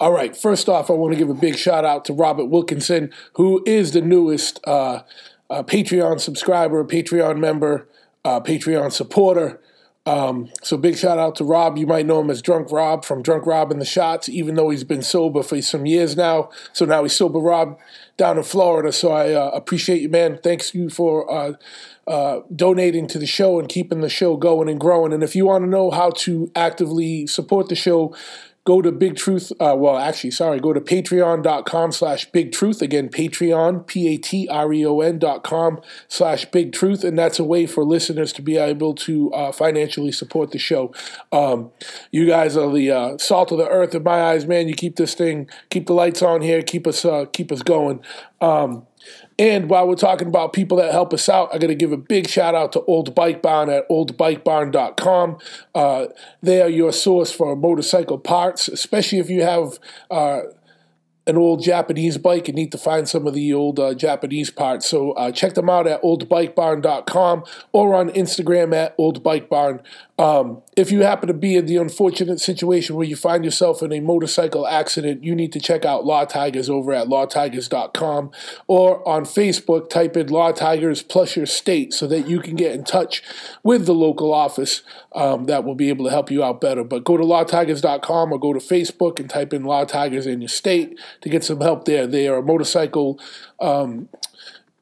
All right, first off, I want to give a big shout out to Robert Wilkinson, who is the newest uh, uh, Patreon subscriber, Patreon member, uh, Patreon supporter. Um, so big shout out to Rob. You might know him as Drunk Rob from Drunk Rob and the Shots, even though he's been sober for some years now. So now he's sober Rob down in Florida. So I uh, appreciate you, man. Thanks you for uh, uh, donating to the show and keeping the show going and growing. And if you want to know how to actively support the show, go to Big Truth. Uh, well, actually, sorry, go to patreon.com slash Big Truth. Again, Patreon, P A T R E O N dot com slash Big Truth. And that's a way for listeners to be able to uh, financially support the show. Um, you guys are the uh, salt of the earth in my eyes, man. You keep this thing, keep the lights on here, keep us, uh, keep us going. Um, and while we're talking about people that help us out, I got to give a big shout out to Old Bike Barn at oldbikebarn.com. Uh, they are your source for motorcycle parts, especially if you have uh, an old Japanese bike and need to find some of the old uh, Japanese parts. So uh, check them out at oldbikebarn.com or on Instagram at oldbikebarn. Um, if you happen to be in the unfortunate situation where you find yourself in a motorcycle accident, you need to check out Law Tigers over at lawtigers.com or on Facebook, type in Law Tigers plus your state so that you can get in touch with the local office um, that will be able to help you out better. But go to lawtigers.com or go to Facebook and type in Law Tigers in your state to get some help there. They are a motorcycle um,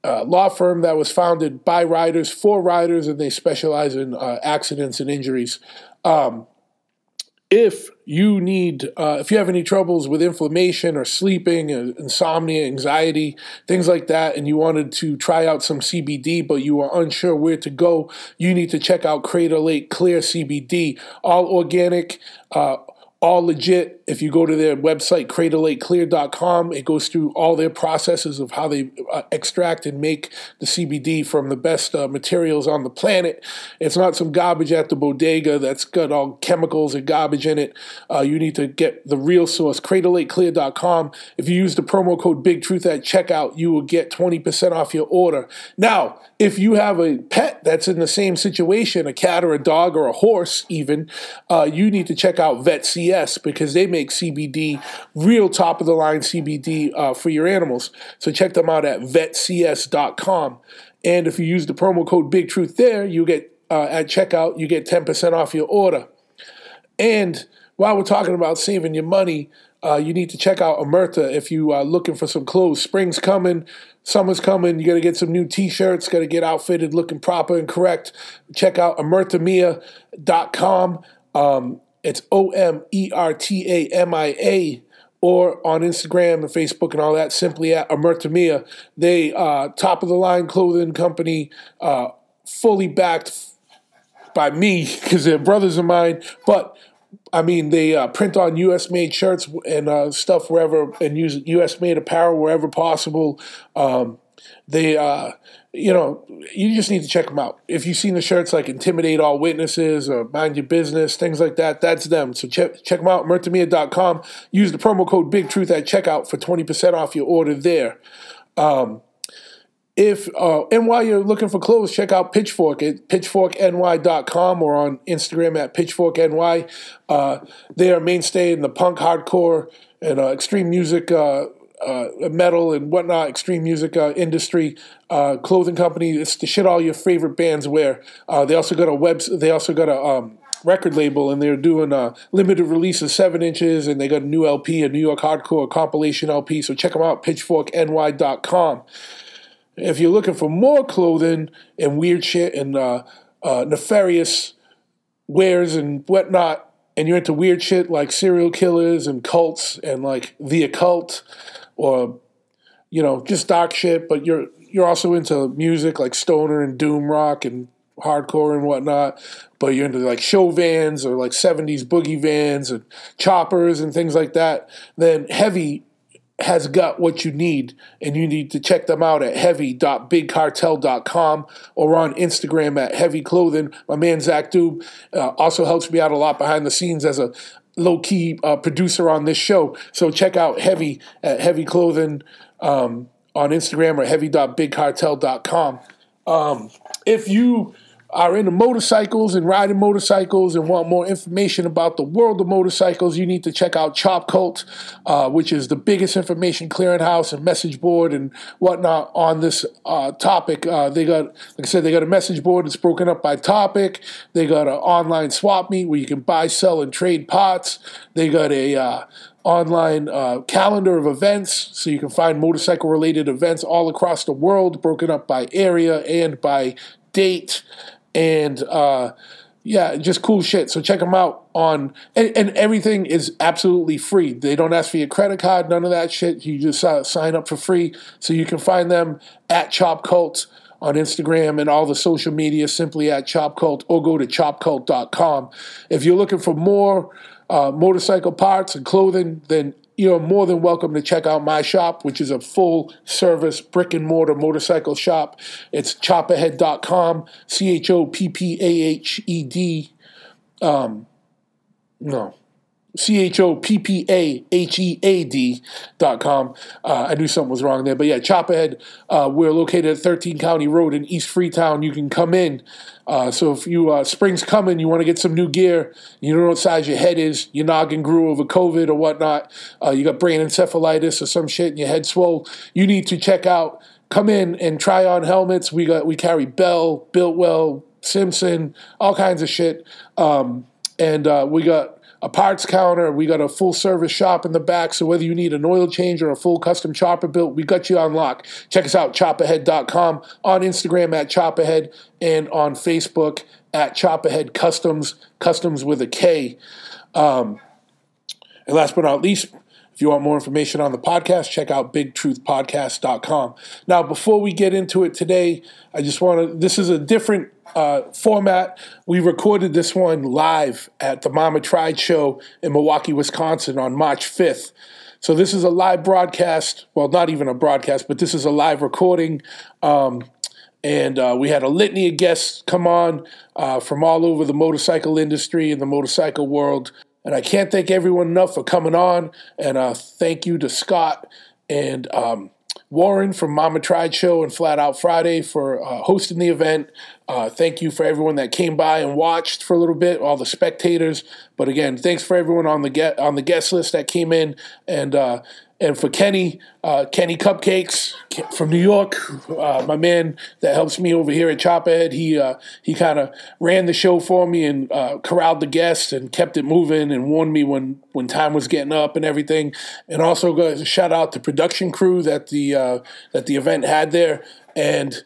uh, law firm that was founded by riders for riders, and they specialize in uh, accidents and injuries. Um, if you need, uh, if you have any troubles with inflammation or sleeping, uh, insomnia, anxiety, things like that, and you wanted to try out some CBD, but you are unsure where to go, you need to check out Crater Lake Clear CBD, all organic, uh, all legit. If you go to their website, craterlakeclear.com, it goes through all their processes of how they uh, extract and make the CBD from the best uh, materials on the planet. It's not some garbage at the bodega that's got all chemicals and garbage in it. Uh, you need to get the real source, craterlakeclear.com. If you use the promo code Big Truth at checkout, you will get 20% off your order. Now, if you have a pet that's in the same situation, a cat or a dog or a horse, even, uh, you need to check out VetCS because they make CBD, real top of the line CBD uh, for your animals. So check them out at vetcs.com. And if you use the promo code Big Truth there, you get uh, at checkout, you get 10% off your order. And while we're talking about saving your money, uh, you need to check out Omerta if you are looking for some clothes. Spring's coming, summer's coming. You got to get some new T-shirts. Got to get outfitted, looking proper and correct. Check out omertamia.com. Um, it's O M E R T A M I A or on Instagram and Facebook and all that, simply at Omertamia. They uh, top of the line clothing company, uh, fully backed by me because they're brothers of mine. But I mean, they uh, print on U.S. made shirts and uh, stuff wherever, and use U.S. made apparel wherever possible. Um, they, uh, you know, you just need to check them out. If you've seen the shirts like "Intimidate All Witnesses" or "Mind Your Business," things like that, that's them. So check check them out. Mertamia.com. Use the promo code Big Truth at checkout for twenty percent off your order there. Um, if uh, and while you're looking for clothes, check out Pitchfork at pitchforkny.com or on Instagram at pitchforkny. Uh, they are mainstay in the punk, hardcore, and uh, extreme music, uh, uh, metal and whatnot, extreme music uh, industry clothing company. It's the shit all your favorite bands wear. they also got a web. They also got a um, record label and they're doing a limited release of seven inches and they got a new LP, a New York hardcore compilation LP. So check them out, pitchforkny.com. If you're looking for more clothing and weird shit and uh, uh, nefarious wares and whatnot, and you're into weird shit like serial killers and cults and like the occult, or you know just dark shit, but you're you're also into music like stoner and doom rock and hardcore and whatnot, but you're into like show vans or like 70s boogie vans and choppers and things like that, then heavy has got what you need, and you need to check them out at heavy.bigcartel.com or on Instagram at heavy clothing. My man Zac Doom uh, also helps me out a lot behind the scenes as a low key uh, producer on this show. So check out heavy at heavy clothing um, on Instagram or heavy.bigcartel.com. Um, if you are into motorcycles and riding motorcycles and want more information about the world of motorcycles, you need to check out Chop Cult, uh, which is the biggest information clearinghouse and message board and whatnot on this uh, topic. Uh, they got, like I said, they got a message board that's broken up by topic. They got an online swap meet where you can buy, sell, and trade pots. They got a uh, online uh, calendar of events so you can find motorcycle related events all across the world broken up by area and by date and uh, yeah, just cool shit. So check them out on, and, and, everything is absolutely free. They don't ask for your credit card, none of that shit. You just uh, sign up for free. So you can find them at Chop Cult on Instagram and all the social media simply at Chop Cult or go to chopcult.com. If you're looking for more uh, motorcycle parts and clothing, then you're more than welcome to check out my shop, which is a full service brick and mortar motorcycle shop. It's choppahead.com, C H O P P A H E D. Um, no, C H O P P A H E A D dot com. Uh, I knew something was wrong there. But yeah, Chopperhead, uh, we're located at 13 County Road in East Freetown. You can come in. Uh, so if you uh, spring's coming, you want to get some new gear, you don't know what size your head is, your noggin grew over COVID or whatnot, uh, you got brain encephalitis or some shit and your head swole, you need to check out, come in and try on helmets. We got we carry Bell, Biltwell, Simpson, all kinds of shit. Um, and uh, we got a parts counter. We got a full service shop in the back. So whether you need an oil change or a full custom chopper built, we got you on lock. Check us out, choppahead.com, on Instagram at choppahead, and on Facebook at choppahead customs, customs with a K. Um, and last but not least, if you want more information on the podcast, check out bigtruthpodcast.com. Now, before we get into it today, I just want to, this is a different uh, format. We recorded this one live at the Mama Tried show in Milwaukee, Wisconsin on March 5th. So this is a live broadcast. Well, not even a broadcast, but this is a live recording. Um, and uh, we had a litany of guests come on uh, from all over the motorcycle industry and the motorcycle world. And I can't thank everyone enough for coming on. And uh, thank you to Scott and um, Warren from Mama Tried Show and Flat Out Friday for uh, hosting the event. Uh, thank you for everyone that came by and watched for a little bit, all the spectators. But again, thanks for everyone on the get on the guest list that came in, and uh, and for Kenny, uh, Kenny Cupcakes from New York, uh, my man that helps me over here at Chophead. He uh, he kind of ran the show for me and uh, corralled the guests and kept it moving and warned me when when time was getting up and everything. And also, a shout out to production crew that the uh, that the event had there and.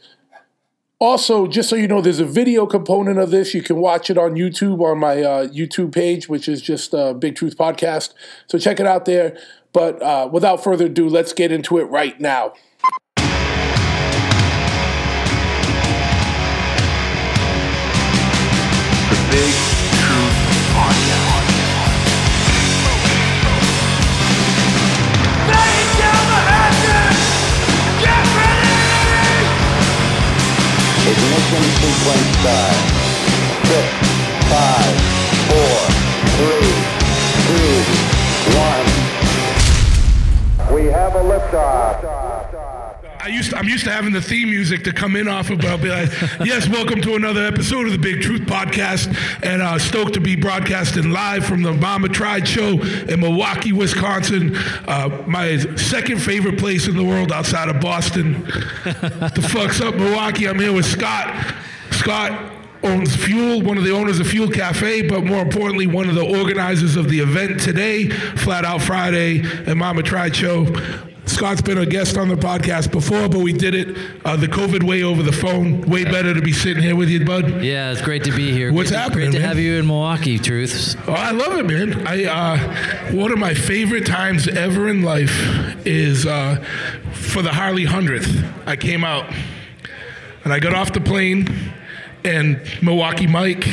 Also, just so you know, there's a video component of this. You can watch it on YouTube on my uh, YouTube page, which is just Big Truth Podcast. So check it out there. But uh, without further ado, let's get into it right now. The Big Truth Podcast. Ignition sequence start. Six, five, four, three, two, one. We have a liftoff. I used to, I'm used to having the theme music to come in off of, but I'll be like, yes, welcome to another episode of the Big Truth Podcast, and uh, stoked to be broadcasting live from the Mama Tried Show in Milwaukee, Wisconsin, uh, my second favorite place in the world outside of Boston. The fuck's up, Milwaukee? I'm here with Scott. Scott, owns Fuel, one of the owners of Fuel Cafe, but more importantly, one of the organizers of the event today, Flat Out Friday and Mama Tried Show. Scott's been a guest on the podcast before, but we did it uh, the COVID way over the phone. Way better to be sitting here with you, bud. Yeah, it's great to be here. What's great, happening? Great to man? have you in Milwaukee, Truth. Oh, I love it, man. I uh, one of my favorite times ever in life is uh, for the Harley hundredth. I came out and I got off the plane and Milwaukee Mike,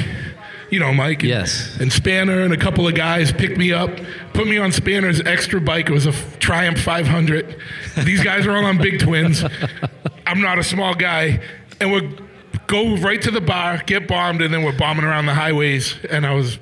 you know Mike, and, yes, and Spanner and a couple of guys picked me up, put me on Spanner's extra bike. It was a Triumph 500. These guys are all on big twins. I'm not a small guy, and we go right to the bar, get bombed, and then we're bombing around the highways. And I was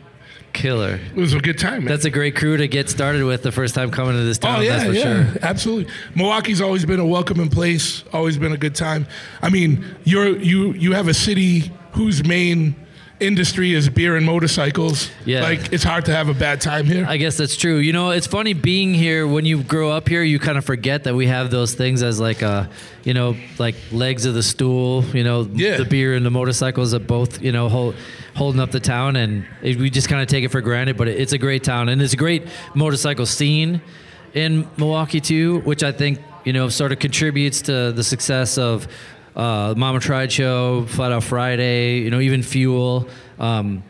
killer. It was a good time. Man. That's a great crew to get started with the first time coming to this town. Oh yeah, that's for yeah, sure. absolutely. Milwaukee's always been a welcoming place. Always been a good time. I mean, you're you you have a city whose main industry is beer and motorcycles. Yeah. Like it's hard to have a bad time here. I guess that's true. You know, it's funny being here when you grow up here, you kind of forget that we have those things as like uh, you know, like legs of the stool, you know, Yeah. the beer and the motorcycles that both, you know, hold, holding up the town and it, we just kind of take it for granted, but it's a great town and it's a great motorcycle scene in Milwaukee too, which I think, you know, sort of contributes to the success of uh, Mama Tried Show, Flat Out Friday, you know, even Fuel. Um,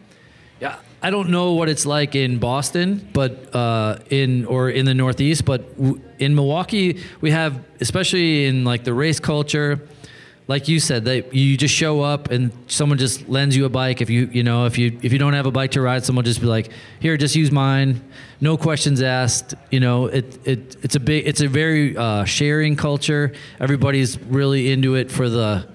yeah, I don't know what it's like in Boston, but uh, in or in the Northeast, but w- in Milwaukee, we have, especially in like the race culture, like you said, that you just show up and someone just lends you a bike. If you you know if you if you don't have a bike to ride, someone just be like, here, just use mine, no questions asked. You know, it it it's a big it's a very uh, sharing culture. Everybody's really into it for the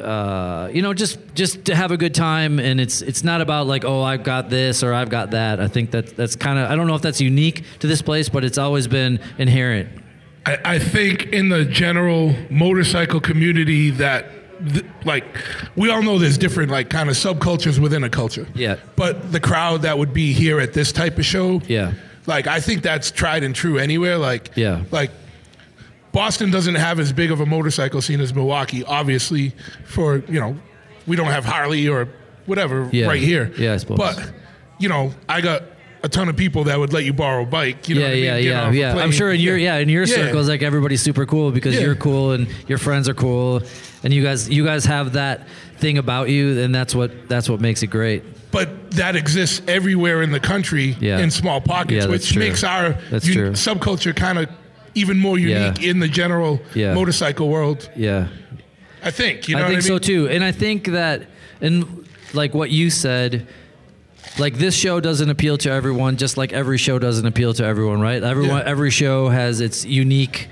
uh, you know, just just to have a good time, and it's it's not about like, oh, I've got this or I've got that. I think that that's kind of I don't know if that's unique to this place, but it's always been inherent. I, I think in the general motorcycle community that th- like we all know there's different like kind of subcultures within a culture. Yeah. But the crowd that would be here at this type of show, Yeah. like I think that's tried and true anywhere. Like Yeah. like Boston doesn't have as big of a motorcycle scene as Milwaukee, obviously, for you know, we don't have Harley or whatever Yeah. right here. Yeah, I suppose. But, you know, I got a ton of people that would let you borrow a bike. You know yeah, what I mean? yeah, Get yeah, yeah. I'm sure in your yeah in your Yeah. circles, like everybody's super cool because Yeah. you're cool and your friends are cool, and you guys you guys have that thing about you, and that's what that's what makes it great. but that exists everywhere in the country Yeah. in small pockets, which true. makes our un- subculture kind of even more unique in the general motorcycle world. Yeah. I think you know I think I so mean? too, and I think that, and like what you said, like this show doesn't appeal to everyone, just like every show doesn't appeal to everyone, right? Everyone, Yeah. every show has its unique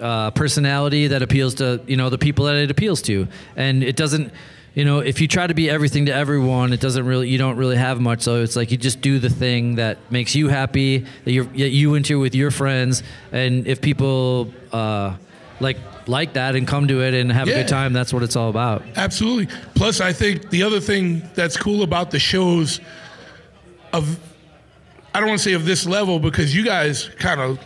uh, personality that appeals to you know the people that it appeals to, and it doesn't. You know, if you try to be everything to everyone, it doesn't really. You don't really have much. So it's like you just do the thing that makes you happy, that you're that you into with your friends, and if people uh, like like that and come to it and have a good time, that's what it's all about. Absolutely. Plus, I think the other thing that's cool about the shows of I don't want to say of this level because you guys kind of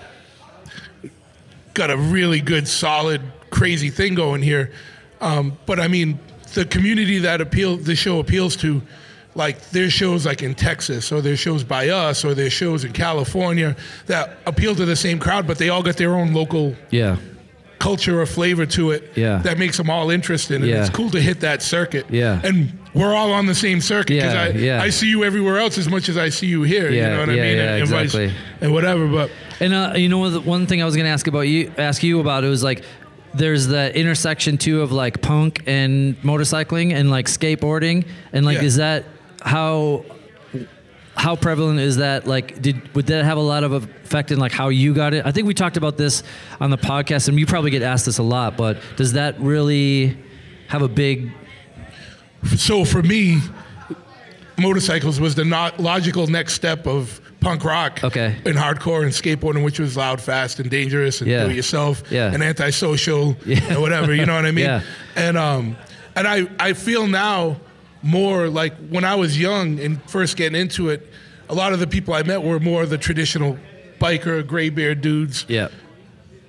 got a really good, solid, crazy thing going here. Um, but I mean, the community that appeal the show appeals to, like there's shows like in Texas, or there's shows by us, or there's shows in California that appeal to the same crowd, but they all got their own local Yeah. Culture or flavor to it Yeah. that makes them all interested. And Yeah. it's cool to hit that circuit. Yeah. And we're all on the same circuit because Yeah, I, yeah. I see you everywhere else as much as I see you here. Yeah, you know what I mean? yeah, and, vice- exactly. and whatever. But And uh, you know the One thing I was gonna ask about you, ask you about, it was like, there's the intersection too of like punk and motorcycling and like skateboarding, and like, Yeah. is that how? How prevalent is that? Like, did would that have a lot of effect in like how you got it? I think we talked about this on the podcast, and you probably get asked this a lot. But does that really have a big? so for me, motorcycles was the not logical next step of punk rock Okay. and hardcore and skateboarding, which was loud, fast, and dangerous, and Yeah. do it yourself, Yeah. and antisocial, Yeah. and whatever. You know what I mean? Yeah. And um, and I I feel now more like when I was young and first getting into it, a lot of the people I met were more the traditional biker, gray beard dudes. Yeah.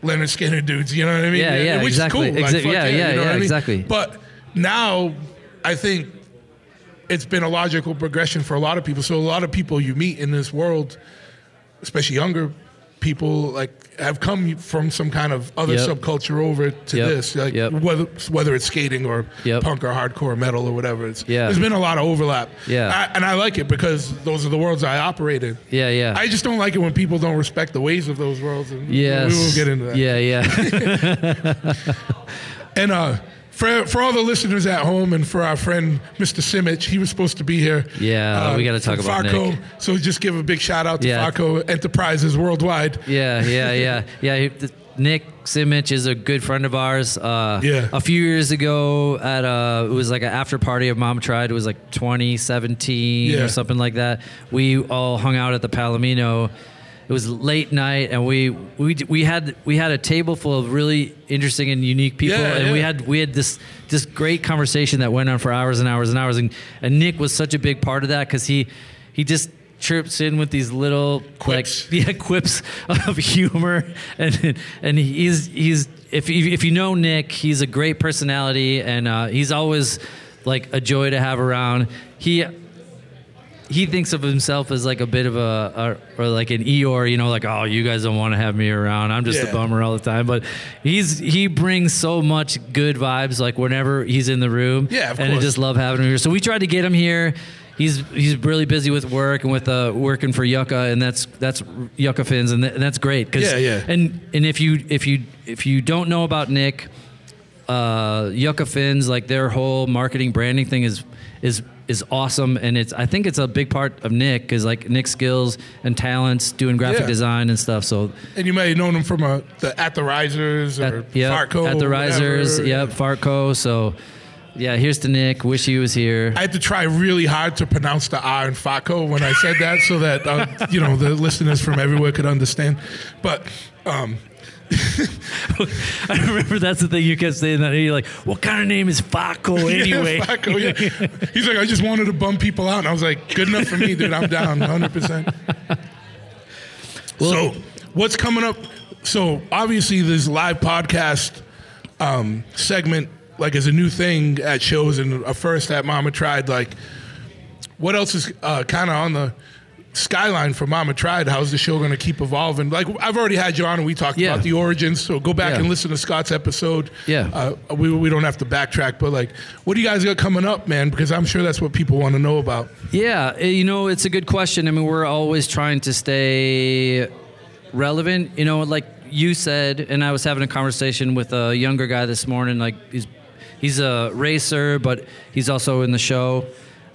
Lynyrd Skynyrd dudes. You know what I mean? Yeah, yeah, which exactly. is cool. Exa- fuck yeah, yeah, you know yeah, I mean? exactly. But now, I think it's been a logical progression for a lot of people. So a lot of people you meet in this world, especially younger people, like have come from some kind of other Yep. subculture over to Yep. this, like Yep. whether whether it's skating or punk or hardcore metal or whatever. It's, Yeah. there's been a lot of overlap. Yeah. I, and I like it because those are the worlds I operate in. Yeah, yeah. I just don't like it when people don't respect the ways of those worlds. And Yes. we won't get into that. Yeah, yeah. And uh, for for all the listeners at home, and for our friend Mr. Simic, he was supposed to be here. Yeah, uh, we gotta talk from about Farco. Nick. So just give a big shout out to Yeah. Farco Enterprises worldwide. Yeah, yeah, yeah, yeah. he- th- Nick Simich is a good friend of ours. Uh, Yeah. A few years ago, at uh, it was like an after party of Mom Tried. It was like 2017 Yeah. or something like that. We all hung out at the Palomino, it was late night, and we we we had we had a table full of really interesting and unique people, Yeah, and we had we had this this great conversation that went on for hours and hours and hours, and and Nick was such a big part of that because he he just chirps in with these little Quips. like yeah quips of humor and and he's he's if you, if you know Nick he's a great personality and uh, he's always like a joy to have around he he thinks of himself as like a bit of a, a or like an Eeyore, you know, like oh, you guys don't want to have me around. I'm just Yeah. a bummer all the time. But he's he brings so much good vibes, like whenever he's in the room. Yeah, of and I just love having him here. So we tried to get him here. He's he's really busy with work and with uh, working for Yucca, and that's that's Yucca Fins, and, th- and that's great. 'cause- Yeah, yeah. And and if you if you if you don't know about Nick, uh, Yucca Fins, like their whole marketing branding thing is is is awesome, and it's I think it's a big part of Nick because like Nick's skills and talents doing graphic Yeah. design and stuff. So And you may have known him from uh, the At the Risers or at, Farco. at the Risers, whatever. yep, Farco. So yeah, here's to Nick. Wish he was here. I had to try really hard to pronounce the R in Faco when I said that, so that uh, you know the listeners from everywhere could understand. But um, I remember that's the thing you kept saying that. and You're like, what kind of name is Faco anyway? yeah, Faco, yeah. He's like, I just wanted to bum people out, and I was like, good enough for me, dude. I'm down, 100. percent So, what's coming up? So, obviously, this live podcast um, segment, like, is a new thing at shows, and a first that Mama Tried. Like, what else is uh, kind of on the skyline for Mama Tried? How's the show going to keep evolving? Like, I've already had you on, and we talked Yeah. about the origins. So, go back Yeah. and listen to Scott's episode. Yeah. Uh, we, we don't have to backtrack, but like, what do you guys got coming up, man? Because I'm sure that's what people want to know about. Yeah, eh, you know, it's a good question. I mean, we're always trying to stay relevant. You know, like you said, and I was having a conversation with a younger guy this morning. Like he's he's a racer, but he's also in the show,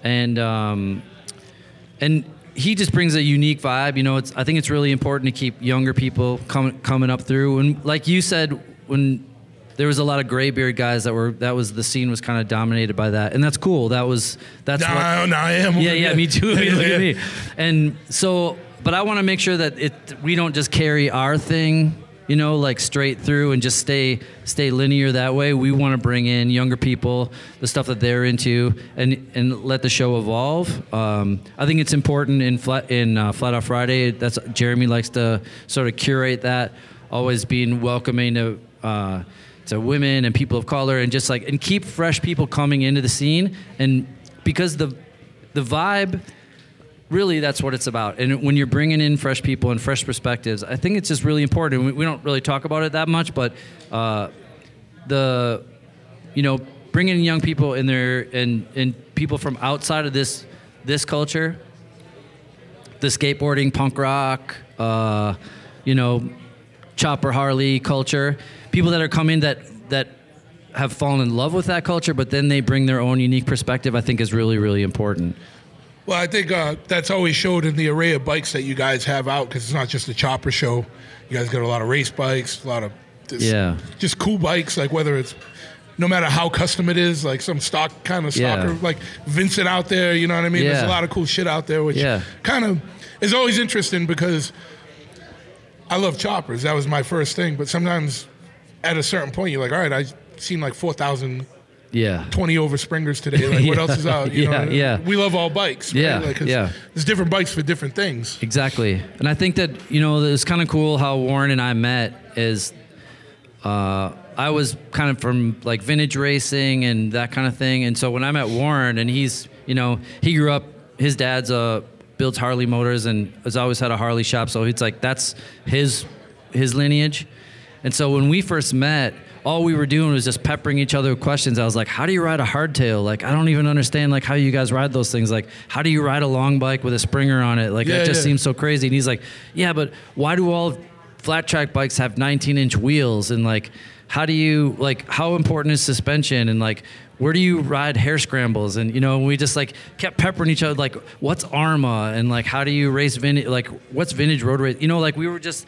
and um, and he just brings a unique vibe. You know, it's I think it's really important to keep younger people coming coming up through. And like you said, when there was a lot of graybeard guys that were that was the scene was kind of dominated by that, and that's cool. That was that's what, Now, now I am. yeah, yeah, me too. Yeah, Look at me. And so, but I want to make sure that it we don't just carry our thing, you know, like straight through and just stay stay linear that way. We want to bring in younger people, the stuff that they're into, and and let the show evolve. Um, I think it's important in flat in uh, Flat Out Friday. That's Jeremy likes to sort of curate that, always being welcoming to. Uh, to women and people of color and just like and keep fresh people coming into the scene and because the the vibe really that's what it's about. And when you're bringing in fresh people and fresh perspectives i think it's just really important. We, we don't really talk about it that much but uh, the you know bringing in young people in there and and people from outside of this this culture the skateboarding punk rock uh, you know chopper harley culture people that are coming that that have fallen in love with that culture but then they bring their own unique perspective i think is really really important Well, I think uh, that's always showed in the array of bikes that you guys have out because it's not just a chopper show. You guys got a lot of race bikes, a lot of just, Yeah. just cool bikes. Like whether it's no matter how custom it is, like some stock kind of Yeah. stalker, like Vincent out there. You know what I mean? There's a lot of cool shit out there, which Yeah. kind of is always interesting because I love choppers. That was my first thing. But sometimes at a certain point, you're like, all right, I've seen like four thousand yeah 20 over springers today. Like, what Yeah. else is out? You Yeah, know? yeah. We love all bikes. right? Yeah, Like, yeah. There's different bikes for different things. Exactly. And I think that, you know, it's kind of cool how Warren and I met is uh, I was kind of from like vintage racing and that kind of thing. And so when I met Warren and he's, you know, he grew up, his dad's uh, builds Harley motors and has always had a Harley shop. So it's like, that's his, his lineage. And so when we first met, all we were doing was just peppering each other with questions. I was like, "How do you ride a hardtail? Like, I don't even understand like how you guys ride those things. Like, how do you ride a long bike with a springer on it? Like, Yeah, that just yeah. seems so crazy." And he's like, "Yeah, but why do all flat track bikes have 19 inch wheels? And like, how do you like how important is suspension? And like, where do you ride hare scrambles? And you know, we just like kept peppering each other. Like, what's AHRMA? And like, how do you race vintage? Like, what's vintage road race? You know, like we were just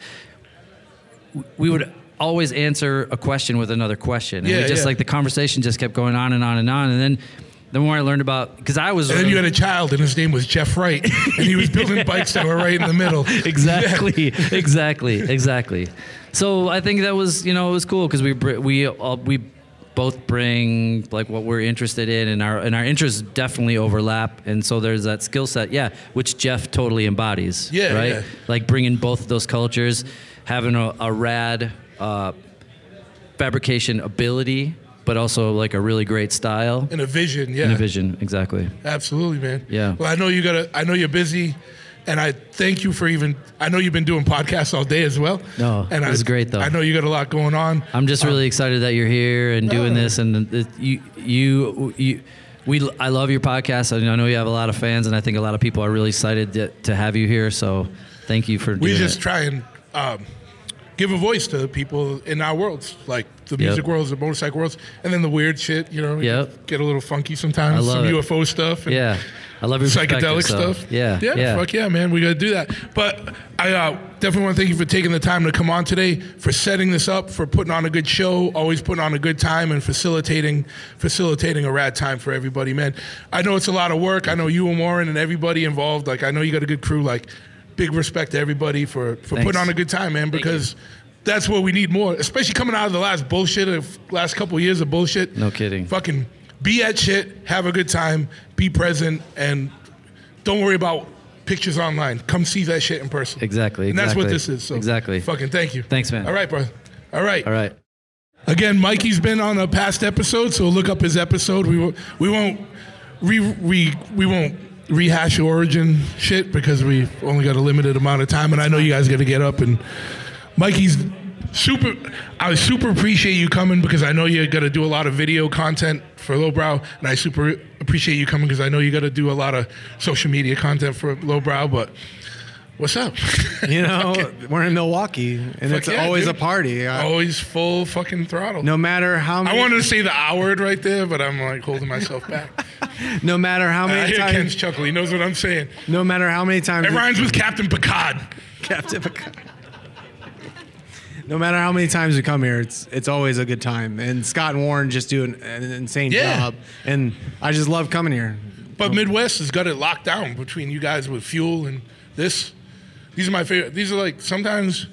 we would always answer a question with another question. And Yeah, we just yeah. like the conversation just kept going on and on and on. And then the more I learned about because I was And then you had a child, and his name was Jeff Wright, and he was building bikes that were right in the middle. exactly, exactly, exactly. So I think that was you know it was cool because we we all, we both bring like what we're interested in, and our and our interests definitely overlap, and so there's that skill set, yeah, which Jeff totally embodies, Yeah, right, yeah. like bringing both of those cultures, having a, a rad uh, fabrication ability, but also like a really great style And a vision, yeah. and a vision, exactly. Absolutely, man. Yeah. Well, I know you got to I know you're busy, and I thank you for even. I know you've been doing podcasts all day as well. No, and it was I, great, though. I know you got a lot going on. I'm just really excited that you're here and doing Yeah. this, and it, you, you, you, we. I love your podcast. I know you have a lot of fans, and I think a lot of people are really excited to, to have you here. So, thank you for we just it. try and um, give a voice to people in our worlds, like the Yep. music worlds, the motorcycle worlds, and then the weird shit. You know, Yep. get a little funky sometimes. I love some it. UFO stuff. And yeah, I love your psychedelic so, stuff. Yeah, yeah, yeah. fuck yeah, man. We got to do that. But I uh, definitely want to thank you for taking the time to come on today, for setting this up, for putting on a good show, always putting on a good time, and facilitating facilitating a rad time for everybody, man. I know it's a lot of work. I know you and Warren and everybody involved. Like I know you got a good crew. Like big respect to everybody for for Thanks. putting on a good time, man. Because that's what we need more, especially coming out of the last bullshit of last couple years of bullshit. No kidding. Fucking be at shit, have a good time, be present, and don't worry about pictures online. Come see that shit in person. Exactly, And that's what this is. So Exactly. Fucking thank you. Thanks, man. All right, bro. All right. All right. Again, Mikey's been on a past episode, so look up his episode. We won't, we won't re, re, we won't rehash origin shit because we've only got a limited amount of time, and I know you guys got to get up. And Mikey's super. I super appreciate you coming because I know you got to do a lot of video content for Lowbrow, and I super appreciate you coming because I know you got to do a lot of social media content for Lowbrow. But what's up? You know, we're in Milwaukee, and Fuck it's yeah, always dude. a party. I- Always full fucking throttle. no matter how many. I wanted to say the I word right there, but I'm like holding myself back. no matter how I many hear Ken's times, chuckle. He knows what I'm saying. no matter how many times, It rhymes with Captain Picard. Captain Picard. No matter how many times we come here, it's it's always a good time. And Scott and Warren just do an, an insane Yeah. job, and I just love coming here. But oh. Midwest has got it locked down between you guys with fuel and this. These are my favorite. These are like sometimes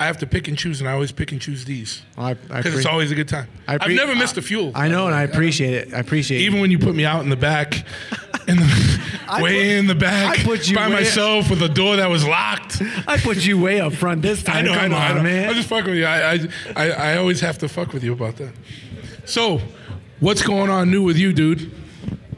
I have to pick and choose, and I always pick and choose these I, I because it's always a good time. I I've never missed a fuel. I know, and I appreciate it. I appreciate it. Even when you put me out in the back, in the, way in the back, I put you by myself with a door that was locked. I put you way up front this time. I know, Come I know, I on, know. man. I'm just fucking with you. I, I, I, I always have to fuck with you about that. So, what's going on new with you, dude?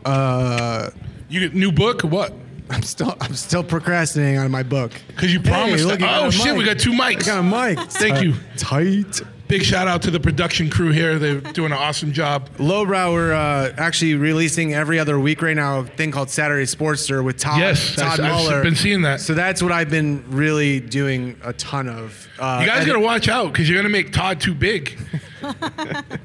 uh, You get new book what? I'm still I'm still procrastinating on my book. Because you promised. look, that- oh shit, mic. we got two mics. I got a mic. Thank you. Tight. Big shout out to the production crew here. They're doing an awesome job. Lowbrow, we're uh, actually releasing every other week right now a thing called Saturday Sportster with Todd, Yes, Todd I've- I've Muller. been seeing that. So that's what I've been really doing a ton of. Uh, You guys gotta watch out because you're gonna make Todd too big,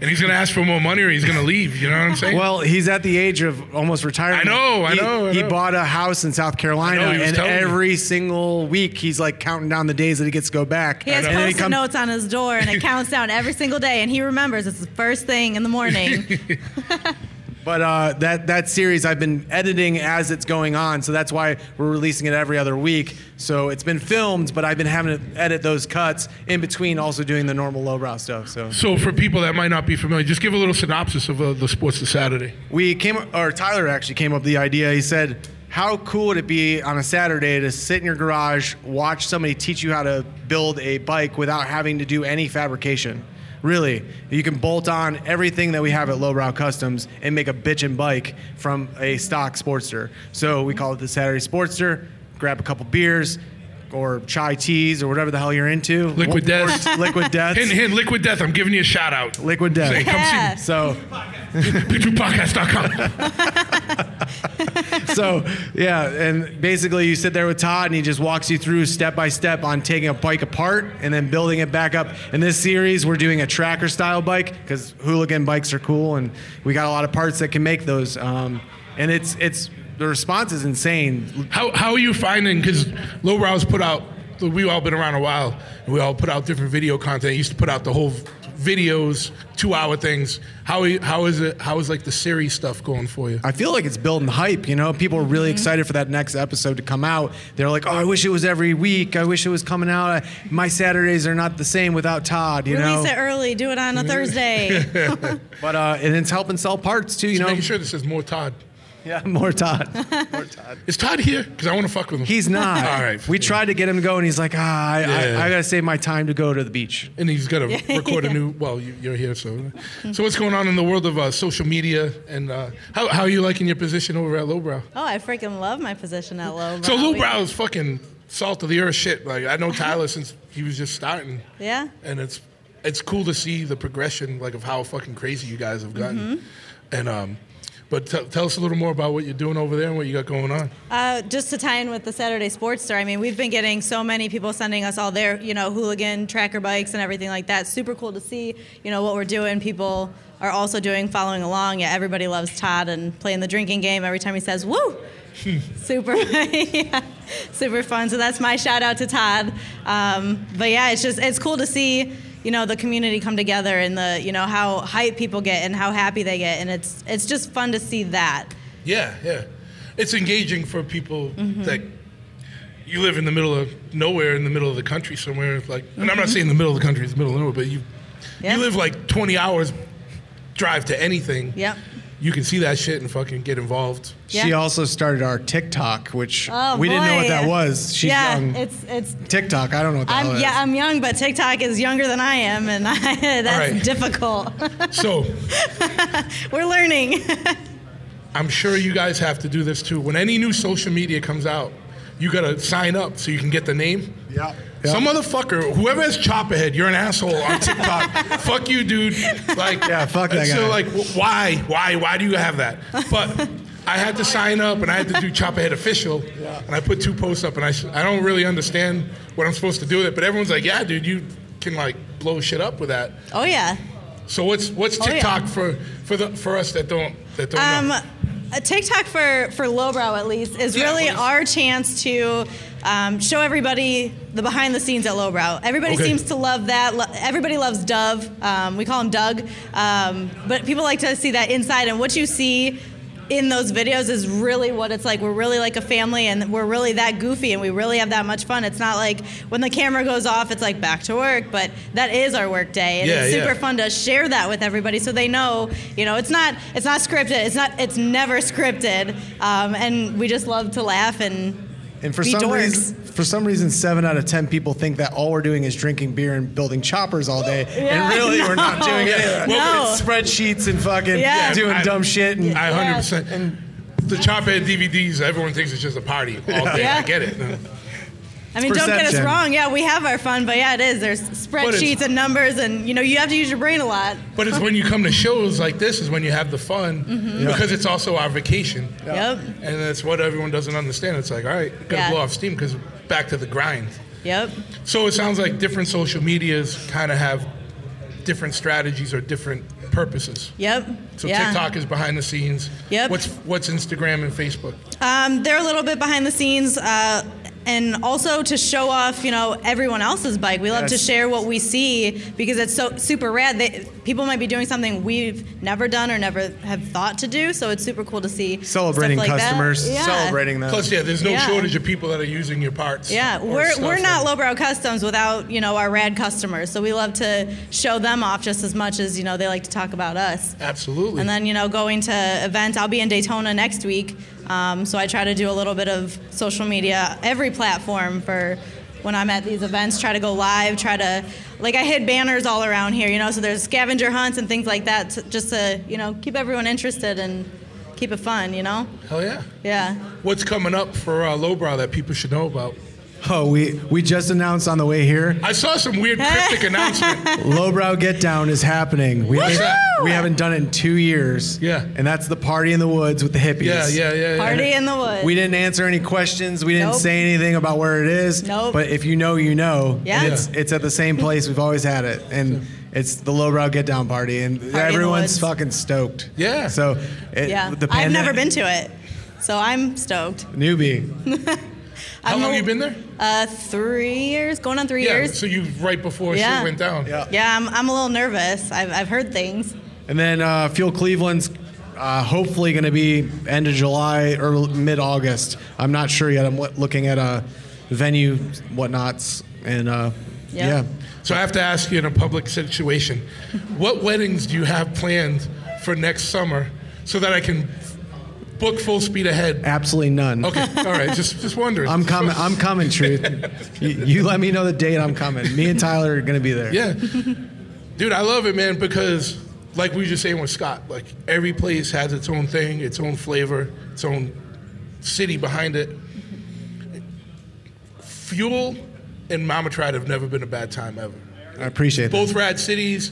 and he's gonna ask for more money or he's gonna leave. You know what I'm saying? Well, he's at the age of almost retirement. I know, I He- know, I he know. bought a house in South Carolina, know, and telling me. every single week he's like counting down the days that he gets to go back. He has and post-it comes- notes on his door, and it counts down every single day, and he remembers it's the first thing in the morning. But uh, that that series I've been editing as it's going on, so that's why we're releasing it every other week. So it's been filmed, but I've been having to edit those cuts in between, also doing the normal lowbrow stuff. So so for people that might not be familiar, just give a little synopsis of uh, the Sports of Saturday. we came, or Tyler actually came up with the idea. He said, "How cool would it be on a Saturday to sit in your garage, watch somebody teach you how to build a bike without having to do any fabrication?" Really, you can bolt on everything that we have at Lowbrow Customs and make a bitchin' bike from a stock Sportster. So we call it the Saturday Sportster. Grab a couple beers or chai teas or whatever the hell you're into. Liquid Or- Death. Liquid Death. Hint, hint, Liquid Death. I'm giving you a shout out. Liquid Death. Say, come Yeah. So, see BigTruthPodcast.com. so yeah, and basically you sit there with Todd, and he just walks you through step by step on taking a bike apart and then building it back up. In this series, we're doing a tracker style bike because hooligan bikes are cool, and we got a lot of parts that can make those. Um, and it's it's the response is insane. How, how are you finding? Because Lowbrow's put out, we've all been around a while, and we all put out different video content. He used to put out the whole videos, two hour things. How how is it? How is like the series stuff going for you? I feel like it's building hype. You know, people are really Mm-hmm. excited for that next episode to come out. They're like, "Oh, I wish it was every week. I wish it was coming out. My Saturdays are not the same without Todd." You Release know, it early. Do it on a Thursday. but uh, and it's helping sell parts too. You Just know, making sure this is more Todd. Yeah, more Todd. more Todd. Is Todd here? Because I want to fuck with him. He's not. All right. We tried to get him to go, and he's like, "Ah, I, Yeah. I, I gotta save my time to go to the beach." and he's got to record a new. Well, you, you're here, so. So what's going on in the world of uh, social media, and uh, how how are you liking your position over at Lowbrow? oh, I freaking love my position at Lowbrow. So We- Lowbrow is fucking salt of the earth shit. Like I know Tyler since he was just starting, Yeah. and it's it's cool to see the progression, like of how fucking crazy you guys have gotten. Mm-hmm. And um, but t- tell us a little more about what you're doing over there and what you got going on. Uh, just to tie in with the Saturday Sportster, I mean, we've been getting so many people sending us all their, you know, hooligan tracker bikes and everything like that. Super cool to see, you know, what we're doing. People are also doing, following along. Yeah, everybody loves Todd and playing the drinking game every time he says "woo." super, yeah, super fun. So that's my shout out to Todd. Um, but yeah, it's just it's cool to see. You know the community come together and the you know how hype people get and how happy they get and it's it's just fun to see that. Yeah, yeah. It's engaging for people Mm-hmm. that you live in the middle of nowhere, in the middle of the country somewhere. Like, and I'm not saying the middle of the country is the middle of nowhere, but you Mm-hmm. Yeah. you live like 20 hours drive to anything. Yep. You can see that shit and fucking get involved. She also started our TikTok, which Oh, we didn't know what that was. She's yeah, young. it's it's. TikTok, I don't know what the I'm it yeah. I'm young, but TikTok is younger than I am, and I, that's right. difficult. So We're learning. I'm sure you guys have to do this too. When any new social media comes out, you gotta sign up so you can get the name. Yeah. Some motherfucker, whoever has Chopperhead, you're an asshole on TikTok. fuck you, dude. Like, Yeah, fuck that So, guy. So like, why, why, why do you have that? But I had to sign up and I had to do Chopperhead official, yeah. and I put two posts up, and I I don't really understand what I'm supposed to do with it. But everyone's like, yeah, dude, you can like blow shit up with that. oh yeah. So what's what's Oh, yeah. TikTok for for the for us that don't that don't Um, know? a TikTok for for lowbrow at least is Yeah, really our chance to um, show everybody the behind the scenes at lowbrow. Everybody Okay. seems to love that. Lo- Everybody loves Dove. Um, we call him Doug, um, but people like to see that inside. And what you see in those videos is really what it's like. We're really like a family, and we're really that goofy, and we really have that much fun. It's not like when the camera goes off, it's like back to work, but that is our work day, and Yeah, it's super yeah. fun to share that with everybody so they know you know it's not it's not scripted it's not it's never scripted um, and we just love to laugh and And for be some dorks. reason, for some reason, seven out of ten people think that all we're doing is drinking beer and building choppers all day. Yeah, and really, we're not doing any of that. No. It's spreadsheets and fucking Yeah. doing I- dumb shit. And I hundred percent. The Chophead DVDs, everyone thinks it's just a party all day. Yeah. I get it. I mean don't get us wrong yeah we have our fun but yeah it is there's spreadsheets and numbers and you know you have to use your brain a lot But it's when you come to shows like this is when you have the fun Mm-hmm. because it's also our vacation. yep And that's what everyone doesn't understand. It's like, all right, gotta Yeah. blow off steam because back to the grind. yep So it sounds like different social medias kind of have different strategies or different purposes. yep So yeah. TikTok is behind the scenes. Yep. What's what's Instagram and Facebook? Um, they're a little bit behind the scenes, uh, and also to show off, you know, everyone else's bike. We love to share what we see because it's so super rad. They, people might be doing something we've never done or never have thought to do, so it's super cool to see. celebrating stuff like that. customers, Yeah. celebrating them. Plus, yeah, there's no Yeah. shortage of people that are using your parts. Yeah, we're, we're not like- lowbrow customs without you know our rad customers. So we love to show them off just as much as you know they like to talk about us. Absolutely. And then, you know, going to events, I'll be in Daytona next week. Um, so I try to do a little bit of social media, every platform for when I'm at these events, try to go live, try to, like, I hid banners all around here, you know, so there's scavenger hunts and things like that, to, just to, you know, keep everyone interested and keep it fun, you know? Hell yeah. Yeah. What's coming up for uh, Lowbrow that people should know about? Oh, we we just announced on the way here. I saw some weird cryptic announcement. Lowbrow Get Down is happening. We What's haven't, that? we haven't done it in two years. Yeah. And that's the party in the woods with the hippies. Yeah, yeah, yeah. yeah. Party in the woods. We didn't answer any questions. We didn't Nope. say anything about where it is. Nope. But if you know, you know. Yeah. And It's, it's at the same place we've always had it. And it's the Lowbrow Get Down party. And the everyone's fucking stoked. Yeah. So it, yeah. the I've never been to it. So I'm stoked. Newbie. How I'm long a- you been there? Uh, three years, going on three Yeah, years. so you right before Yeah. shit went down. Yeah. Yeah, I'm, I'm a little nervous. I've, I've heard things. And then uh, Fuel Cleveland's uh, hopefully going to be end of July or mid August. I'm not sure yet. I'm looking at a venue, whatnots, and uh, Yeah. yeah. So I have to ask you in a public situation, what weddings do you have planned for next summer so that I can book full speed ahead? absolutely none. Okay, all right, just just wondering. I'm coming. I'm coming. Truth. you, you let me know the date. I'm coming. Me and Tyler are going to be there. Yeah, dude, I love it, man, because like we were just saying with Scott, like every place has its own thing, its own flavor, its own city behind it. Fuel and Mama Tried have never been a bad time ever. I appreciate that. both rad cities.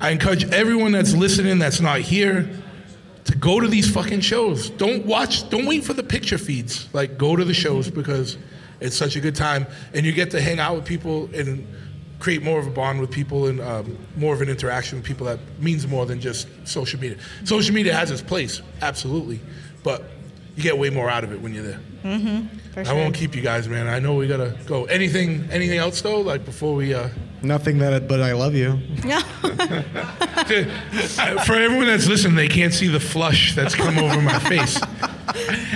I encourage everyone that's listening that's not here to go to these fucking shows. Don't watch, don't wait for the picture feeds. Like, go to the shows because it's such a good time and you get to hang out with people and create more of a bond with people and um, more of an interaction with people that means more than just social media. Social media has its place, absolutely, but you get way more out of it when you're there. For I sure. won't keep you guys, man. I know we gotta go. Anything, anything else though? Like before we. Uh, Nothing that, but I love you. Yeah. For everyone that's listening, they can't see the flush that's come over my face.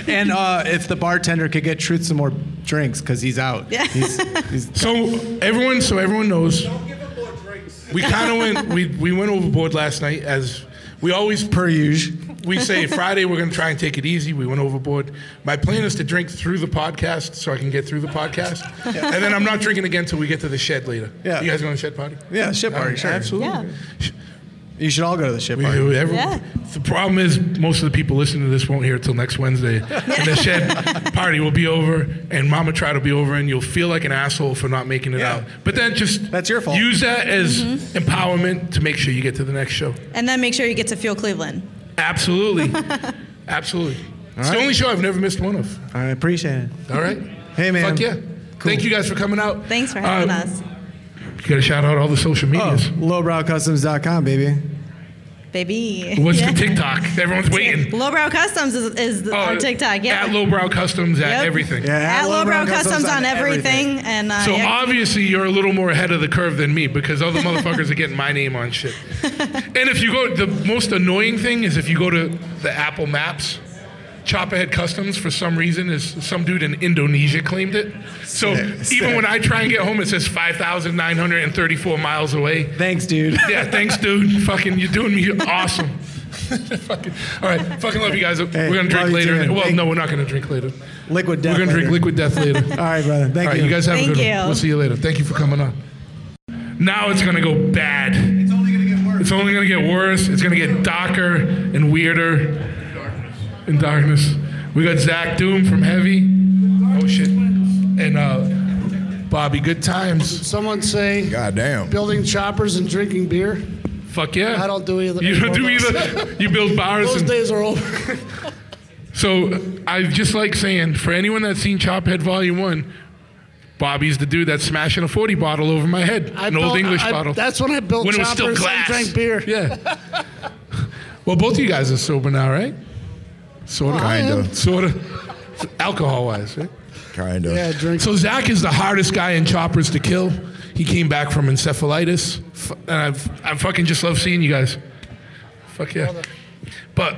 And uh, if the bartender could get Truth some more drinks because he's out. Yeah. He's, he's, So everyone, so everyone knows, Don't give him more drinks. we kind of went, we, we went overboard last night as we always per usual. We say Friday we're gonna try and take it easy. We went overboard. My plan is to drink through the podcast so I can get through the podcast, and then I'm not drinking again until we get to the shed later. Yeah. you guys going to the shed party? Yeah, shed party, sure. Absolutely. Yeah. You should all go to the shed party. we- every- Yeah. The problem is most of the people listening to this won't hear it till next Wednesday. and the shed party will be over, and Mama Tried to be over, and you'll feel like an asshole for not making it Yeah. out. But then just That's your fault. Use that as mm-hmm. empowerment to make sure you get to the next show. And then make sure you get to Fuel Cleveland. Absolutely, absolutely. It's the only show I've never missed one of. I appreciate it. All right. Hey, man. Fuck yeah. Thank you guys for coming out. Thanks for having Uh, us, You got to shout out all the social Oh, medias. lowbrowcustoms.com, baby. Baby. What's Yeah. the TikTok? Everyone's waiting. Lowbrow Customs is, is Oh, our TikTok. Yeah. At Lowbrow Customs at Yep. everything. Yeah, At Lowbrow Customs on everything. And uh, So yeah. obviously you're a little more ahead of the curve than me because other motherfuckers are getting my name on shit. and if you go, the most annoying thing is if you go to the Apple Maps, Chopperhead Customs for some reason is some dude in Indonesia claimed it. So Sick, even sick. when I try and get home, it says 5,934 miles away. Thanks, dude. Yeah, thanks, dude. fucking, you're doing me awesome. fucking, all right, fucking love you guys. we're gonna drink later. too. Well, Thank- no, we're not gonna drink later. Liquid death. We're gonna drink later. liquid death later. All right, brother. Thank All right, you. you guys have Thank a good you. one. We'll see you later. Thank you for coming on. Now it's gonna go bad. It's only gonna get worse. It's only gonna get worse. It's gonna get darker and weirder. In darkness. We got Zac Doom from Heavy. Oh shit. And uh, Bobby, good times. Someone say God damn. building choppers and drinking beer. Fuck yeah. I don't do either. You don't do either. You build bars Those and days are over. So I just like saying, for anyone that's seen Chophead Volume One, Bobby's the dude that's smashing a forty bottle over my head, I an old English I- bottle. That's when I built when it was still choppers glass. and drank beer. Yeah. well, both of you guys are sober now, right? Sort of. Kinda. Sort of. Alcohol wise, right? Kind of. Yeah, drink. So Zac is the hardest guy in choppers to kill. He came back from encephalitis, and I've, I fucking just love seeing you guys. Fuck yeah. But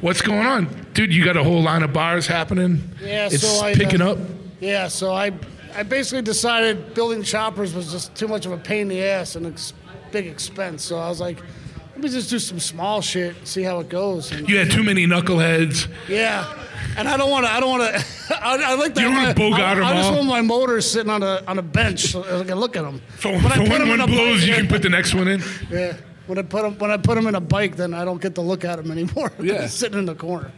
what's going on, dude? You got a whole line of bars happening. Yeah, it's so I, picking uh, up. Yeah, so I, I basically decided building choppers was just too much of a pain in the ass and a ex- big expense. So I was like, let me just do some small shit, and see how it goes. And, You had too many knuckleheads. yeah, and I don't want to. I don't want to. I, I like that. You I, bogart I, I just want my motors sitting on a on a bench so I can look at them. For, for when one blows, you can put the next one in. Yeah. When I put them when I put them in a bike, then I don't get to look at them anymore. Yeah. sitting in the corner.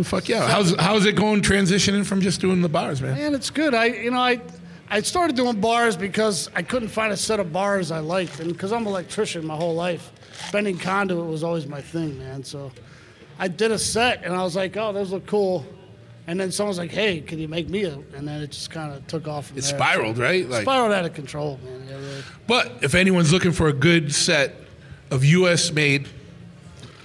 Fuck yeah. How's how's it going transitioning from just doing the bars, man? Man, it's good. I you know I I started doing bars because I couldn't find a set of bars I liked, and because I'm an electrician my whole life, bending conduit was always my thing, man. So I did a set, and I was like, oh, those look cool. And then someone's like, hey, can you make me a? And then it just kind of took off. From It there. spiraled, right? Like, Spiraled out of control, man. Yeah, really. but if anyone's looking for a good set of U.S. made,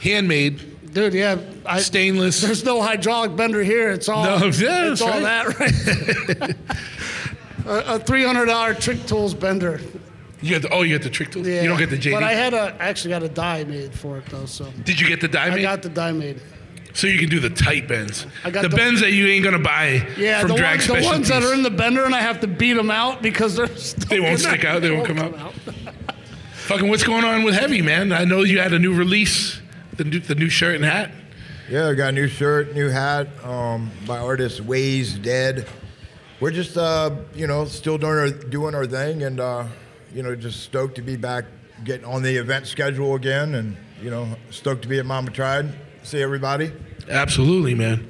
handmade, Dude, yeah. I, stainless. there's no hydraulic bender here. It's all. No, yeah, it's all right. that, right? A, a three hundred dollar trick tools bender. You get the, oh, you get the trick tools. Yeah. You don't get the JD. But I had a I actually got a die made for it though, so Did you get the die I diamond? got the die made. so you can do the tight bends. I got the, the- bends that you ain't gonna buy Yeah, from the, drag ones, the ones that are in the bender and I have to beat them out because they're stuck They won't in there. stick out, they won't come out. Fucking, what's going on with Heavy, man? I know you had a new release, the new, the new shirt and hat. Yeah, I got a new shirt, new hat um, by artist Ways Dead. We're just, uh, you know, still doing our, doing our thing and, uh, you know, just stoked to be back, getting on the event schedule again and, you know, stoked to be at Mama Tried. See everybody. Absolutely, man.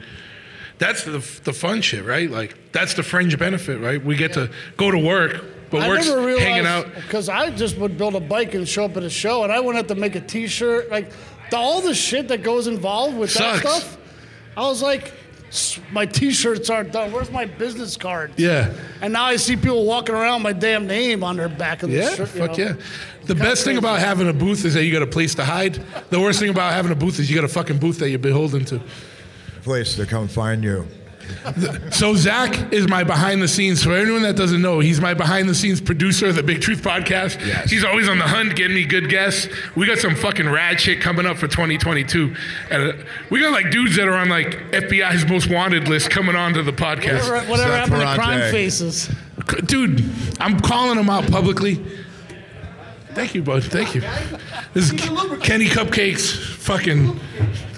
That's the the fun shit, right? Like that's the fringe benefit, right? We get to go to work, but I work's never realized hanging out. because I just would build a bike and show up at a show, and I wouldn't have to make a T-shirt. Like the, all the shit that goes involved with Sucks. that stuff. I was like, "S- my T-shirts aren't done. Where's my business card? Yeah. And now I see people walking around with my damn name on their back of the Yeah, shirt. you fuck know? yeah. The best thing about having a booth is that you got a place to hide. The worst thing about having a booth is you got a fucking booth that you're beholden to. Place to come find you. So Zac is my behind the scenes. For anyone that doesn't know, he's my behind the scenes producer of the Big Truth podcast. Yes. He's always on the hunt, getting me good guests. We got some fucking rad shit coming up for 2022, and uh, we got like dudes that are on like FBI's most wanted list coming onto the podcast. Whatever, whatever Seth happened to crime faces? Dude, I'm calling them out publicly. Thank you, bud. Thank you. This is Kenny Cupcakes. Fucking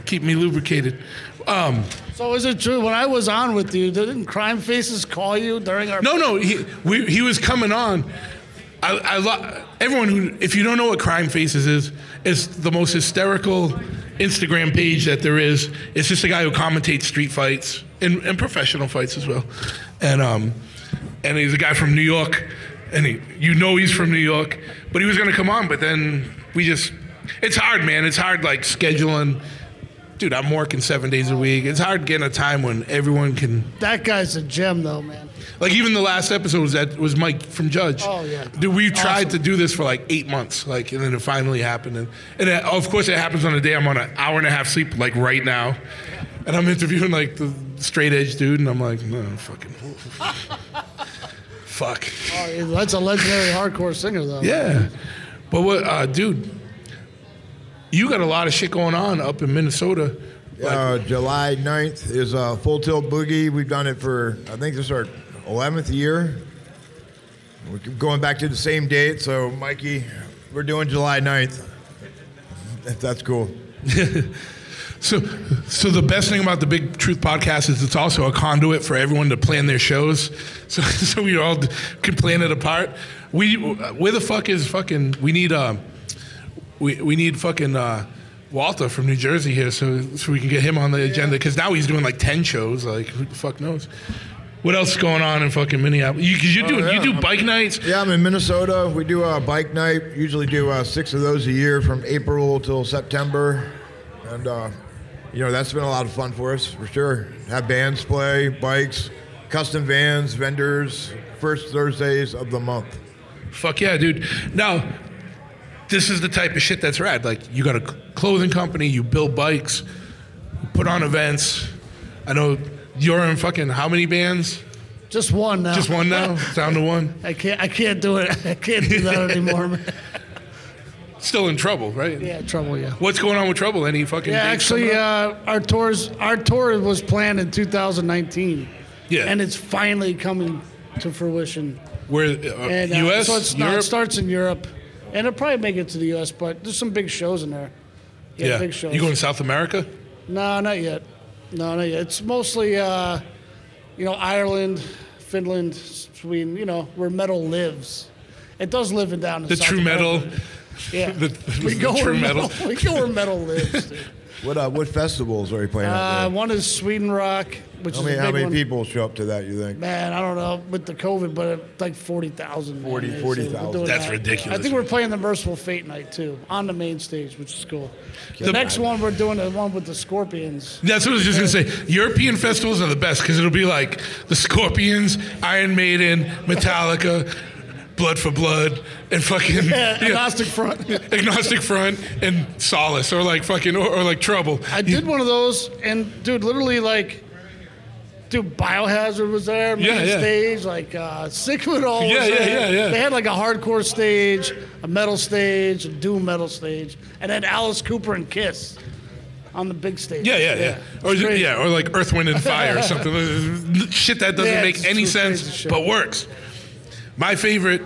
keep me lubricated. Um, So is it true when I was on with you, didn't crime faces call you during our? no, no, he, we, he was coming on. I, I lo- everyone who, if you don't know what Crime Faces is, it's the most hysterical Instagram page that there is. It's just a guy who commentates street fights and, and professional fights as well, and um, and he's a guy from New York, and he, you know he's from New York, but he was gonna come on, but then we just, it's hard, man. It's hard like scheduling. Dude, I'm working seven days a week. It's hard getting a time when everyone can That guy's a gem, though, man. like even the last episode was that was Mike from Judge. Oh, yeah. Dude, we tried Awesome. to do this for like eight months, like, and then it finally happened. And, and it, of course, it happens on a day I'm on an hour and a half sleep, like right now, and I'm interviewing like the straight edge dude, and I'm like, no, fucking, fuck, Oh, that's a legendary hardcore singer, though. yeah. But what, uh, dude? You got a lot of shit going on up in Minnesota. Like, Uh, July 9th is uh, Full Tilt Boogie. We've done it for, I think this is our 11th year. We're going back to the same date. So, Mikey, we're doing July 9th. If that's cool. So, so the best thing about the Big Truth podcast is it's also a conduit for everyone to plan their shows. So, so we all can plan it apart. We, where the fuck is fucking? We need uh, we we need fucking uh, Walter from New Jersey here, so so we can get him on the agenda because now he's doing like ten shows. Like who the fuck knows? What else is going on in fucking Minneapolis? You, cause you do yeah. you do bike nights. Yeah, I'm in Minnesota. We do a bike night. Usually do uh, six of those a year from April till September. And, uh, you know, that's been a lot of fun for us, for sure. Have bands play, bikes, custom vans, vendors, first Thursdays of the month. Fuck yeah, dude. Now, this is the type of shit that's rad. Like, you got a clothing company, you build bikes, you put on events. I know you're in fucking how many bands? Just one now. Just one now? Down to one? I can't. I can't do it. I can't do that anymore, man. Still in trouble, right? Yeah, trouble. Yeah. What's going on with trouble? Any fucking Yeah, actually, uh, our tours, our tour was planned in 2019. Yeah. And it's finally coming to fruition. Where, uh, And uh, U.S., So it's not, Europe? it starts in Europe, and it'll probably make it to the U.S. But there's some big shows in there. yeah. big shows. You going to South America? No, not yet. No, not yet. It's mostly, uh, you know, Ireland, Finland, Sweden. You know, where metal lives. It does live in down in The South true metal. Yeah, The, the, we go true where metal. metal. We go where metal lives. Dude. What uh, what festivals are you playing Uh, out there? one is Sweden Rock, which How is many, a big how many one. people show up to that, you think? Man, I don't know with the COVID, but uh, like forty thousand. 40 40,000. That's ridiculous. I think we're playing the Mercyful Fate night too on the main stage, which is cool. The, The- next one we're doing the one with the Scorpions. That's what I was just gonna say. European festivals are the best because it'll be like the Scorpions, Iron Maiden, Metallica, Blood for Blood, and fucking Yeah, yeah, Agnostic Front. Agnostic Front, and Solace, or like fucking, or, or like Trouble. I did one of those, and dude, literally like dude, Biohazard was there, Yeah, yeah. stage. Like uh, Sick of It All Yeah, was yeah, there. yeah, yeah. They had like a hardcore stage, a metal stage, a doom metal stage, and then Alice Cooper and Kiss on the big stage. Yeah, yeah, yeah. Or crazy. yeah, or like Earth, Wind, and Fire or something. Shit that doesn't Yeah, make any sense, but works. My favorite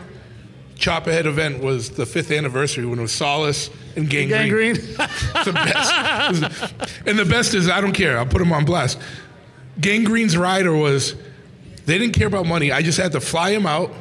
Chopperhead event was the fifth anniversary when it was Solace and Gang Green. Gangrene. the best. and the best is I don't care. I'll put them on blast. Gang Green's rider was they didn't care about money. I just had to fly him out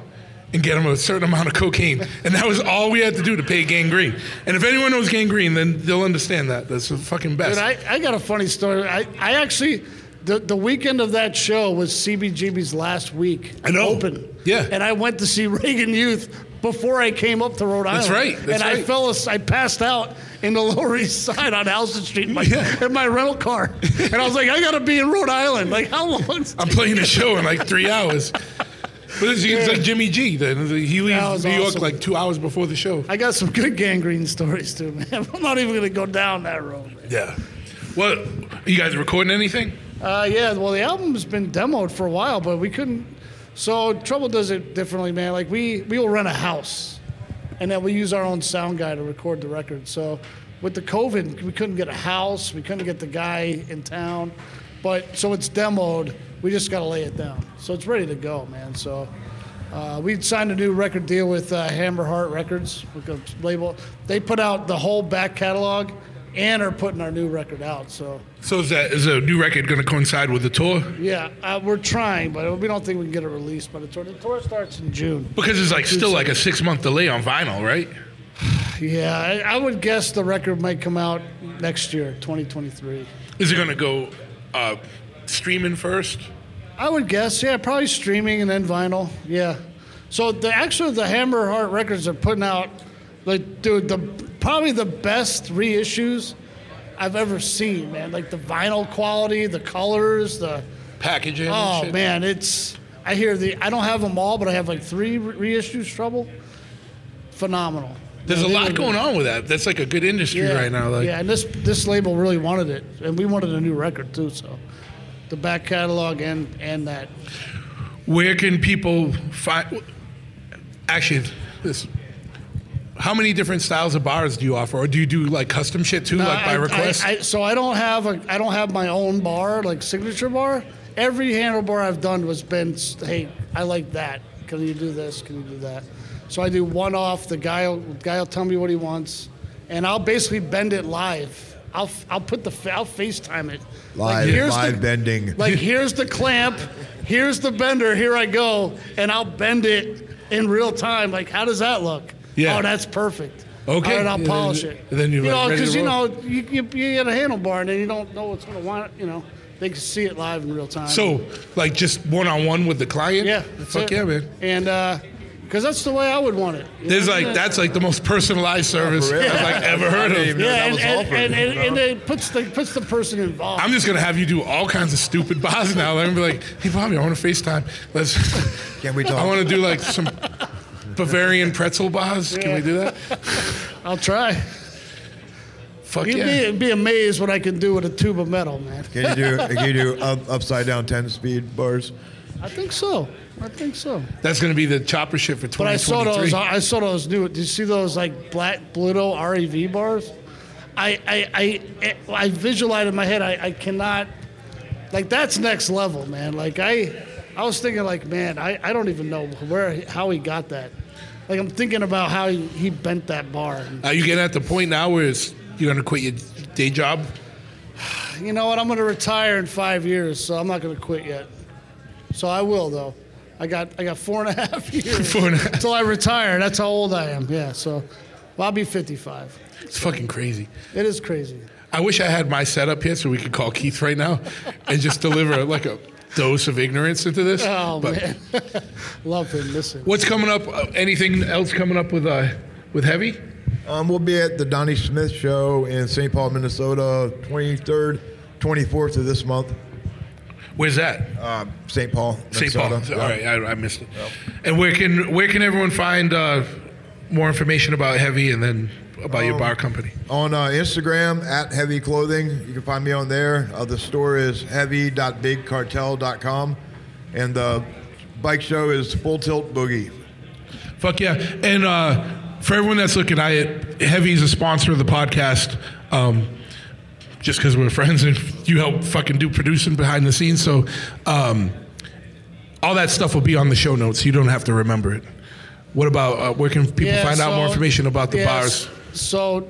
and get him a certain amount of cocaine, and that was all we had to do to pay Gang Green. And if anyone knows Gang Green, then they'll understand that. That's the fucking best. Dude, I, I got a funny story. I, I actually, the, the weekend of that show was CBGB's last week. I know. Open. Yeah. And I went to see Reagan Youth before I came up to Rhode Island. That's right, that's and I fell, I passed out in the Lower East Side on Houston Street in my, Yeah. in my rental car. And I was like, I got to be in Rhode Island. Like, how long? I'm playing a show in like three hours. But it's, it's like Jimmy G. Then he leaves New York awesome. like two hours before the show. I got some good Gang Green stories too, man. I'm not even to go down that road. Man. Yeah. Well, are you guys recording anything? Uh, yeah, well, the album's been demoed for a while, but we couldn't. So Trouble does it differently, man. Like we we will rent a house, and then we use our own sound guy to record the record. So with the COVID, we couldn't get a house, we couldn't get the guy in town, but so it's demoed. We just got to lay it down. So it's ready to go, man. So. Uh, we signed a new record deal with uh, Hammerheart Records, with a label. They put out the whole back catalog, and are putting our new record out. So So is that is a new record going to coincide with the tour? yeah, uh, we're trying, but we don't think we can get it released by the tour. The tour starts in June. Because it's like still like a six month delay on vinyl, right? Yeah, I, I would guess the record might come out next year, 2023. Is it going to go uh, streaming first? I would guess, yeah, probably streaming and then vinyl. Yeah. So the actually the Hammerheart Records are putting out, like, dude, the probably the best reissues I've ever seen, man. Like the vinyl quality, the colors, the Packaging. oh man, it's. I hear the. I don't have them all, but I have like three re- reissues. Trouble. Phenomenal. There's a Yeah, they lot going on with that. That's like a good industry yeah, right now. Like, yeah, and this this label really wanted it, and we wanted a new record too. So, the back catalog and and that. where can people find? Actually, this. How many different styles of bars do you offer, or do you do like custom shit too, like by I- I- request? I, so I don't have a I don't have my own bar like signature bar. Every handlebar I've done was been hey I like that. Can you do this? Can you do that? So I do one off. The guy will, guy will tell me what he wants, and I'll basically bend it live. I'll I'll put the fa- I'll FaceTime it. Live- here's live bending. Like here's the clamp, here's the bender. Here I go, and I'll bend it in real time. Like how does that look? Yeah. Oh, that's perfect. Okay. All right, I'll And polish then- it. and then you're, you like, know, because you know you, you, you get a handlebar and then you don't know what's going to want. You know, they can see it live in real time. so, like, just one on one with the client? yeah, that's Fuck it. yeah, man. And uh, because that's the way I would want it. you There's know? like that's like the most personalized service for real? I've like ever heard of. even yeah, that and, was and, offered, and, and, you and it puts the puts the person involved. I'm just gonna have you do all kinds of stupid bars now. Let me be like, hey Bobby, I want to FaceTime. Let's. Can we talk? I want to do like some Bavarian pretzel bars. Can we do that? I'll try. Fuck You'd yeah. be, be amazed what I can do with a tube of metal, man. Can you do? Can you do up, upside down ten speed bars? I think so. I think so. That's gonna be the chopper shit for 2023. But I saw those. I saw those new. Did you see those like black Bluto REV bars? I I I, I visualized in my head. I, I cannot. Like that's next level, man. Like I, I was thinking like, man, I, I don't even know where how he got that. Like I'm thinking about how he, he bent that bar. Are you getting at the point now where it's, you're gonna quit your day job? You know what? I'm going to retire in five years, so I'm not going to quit yet. So I will though. I got I got four and a half years Four and a half. until I retire. That's how old I am. Yeah. So well, I'll be 55. It's fucking crazy. It is crazy. I wish I had my setup here so we could call Keith right now and just deliver like a dose of ignorance into this. Oh But man, love him. Listen. what's coming up? Uh, anything else coming up with uh, with heavy? Um, we'll be at the Donnie Smith show in St. Paul, Minnesota, 23rd, 24th of this month. Where's that? Uh, St. Paul, St. Paul. Minnesota. All right, I, I missed it. And where can where can everyone find uh, more information about Heavy and then about your Um, bar company? On uh, Instagram at Heavy Clothing, you can find me on there. Uh, the store is heavy.bigcartel.com, and the bike show is Full Tilt Boogie. Fuck yeah. And uh, for everyone that's looking, I Heavy is a sponsor of the podcast. Um, just because we're friends and you help fucking do producing behind the scenes. So um, all that stuff will be on the show notes. You don't have to remember it. What about uh, where can people Yeah, find out more information about the yes, bars? So,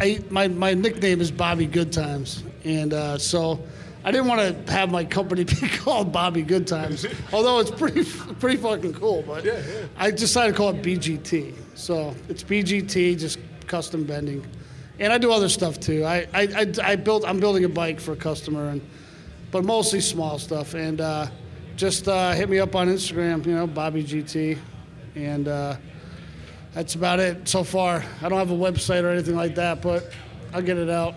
I my my nickname is Bobby Good Times, and uh, so I didn't want to have my company be called Bobby Good Times, although it's pretty pretty fucking cool. But I decided to call it BGT. So it's BGT, just custom bending, and I do other stuff too. I I, I, I built I'm building a bike for a customer, and but mostly small stuff. And uh, just uh, hit me up on Instagram, you know, Bobby GT, and. Uh, that's about it so far. I don't have a website or anything like that, but I'll get it out.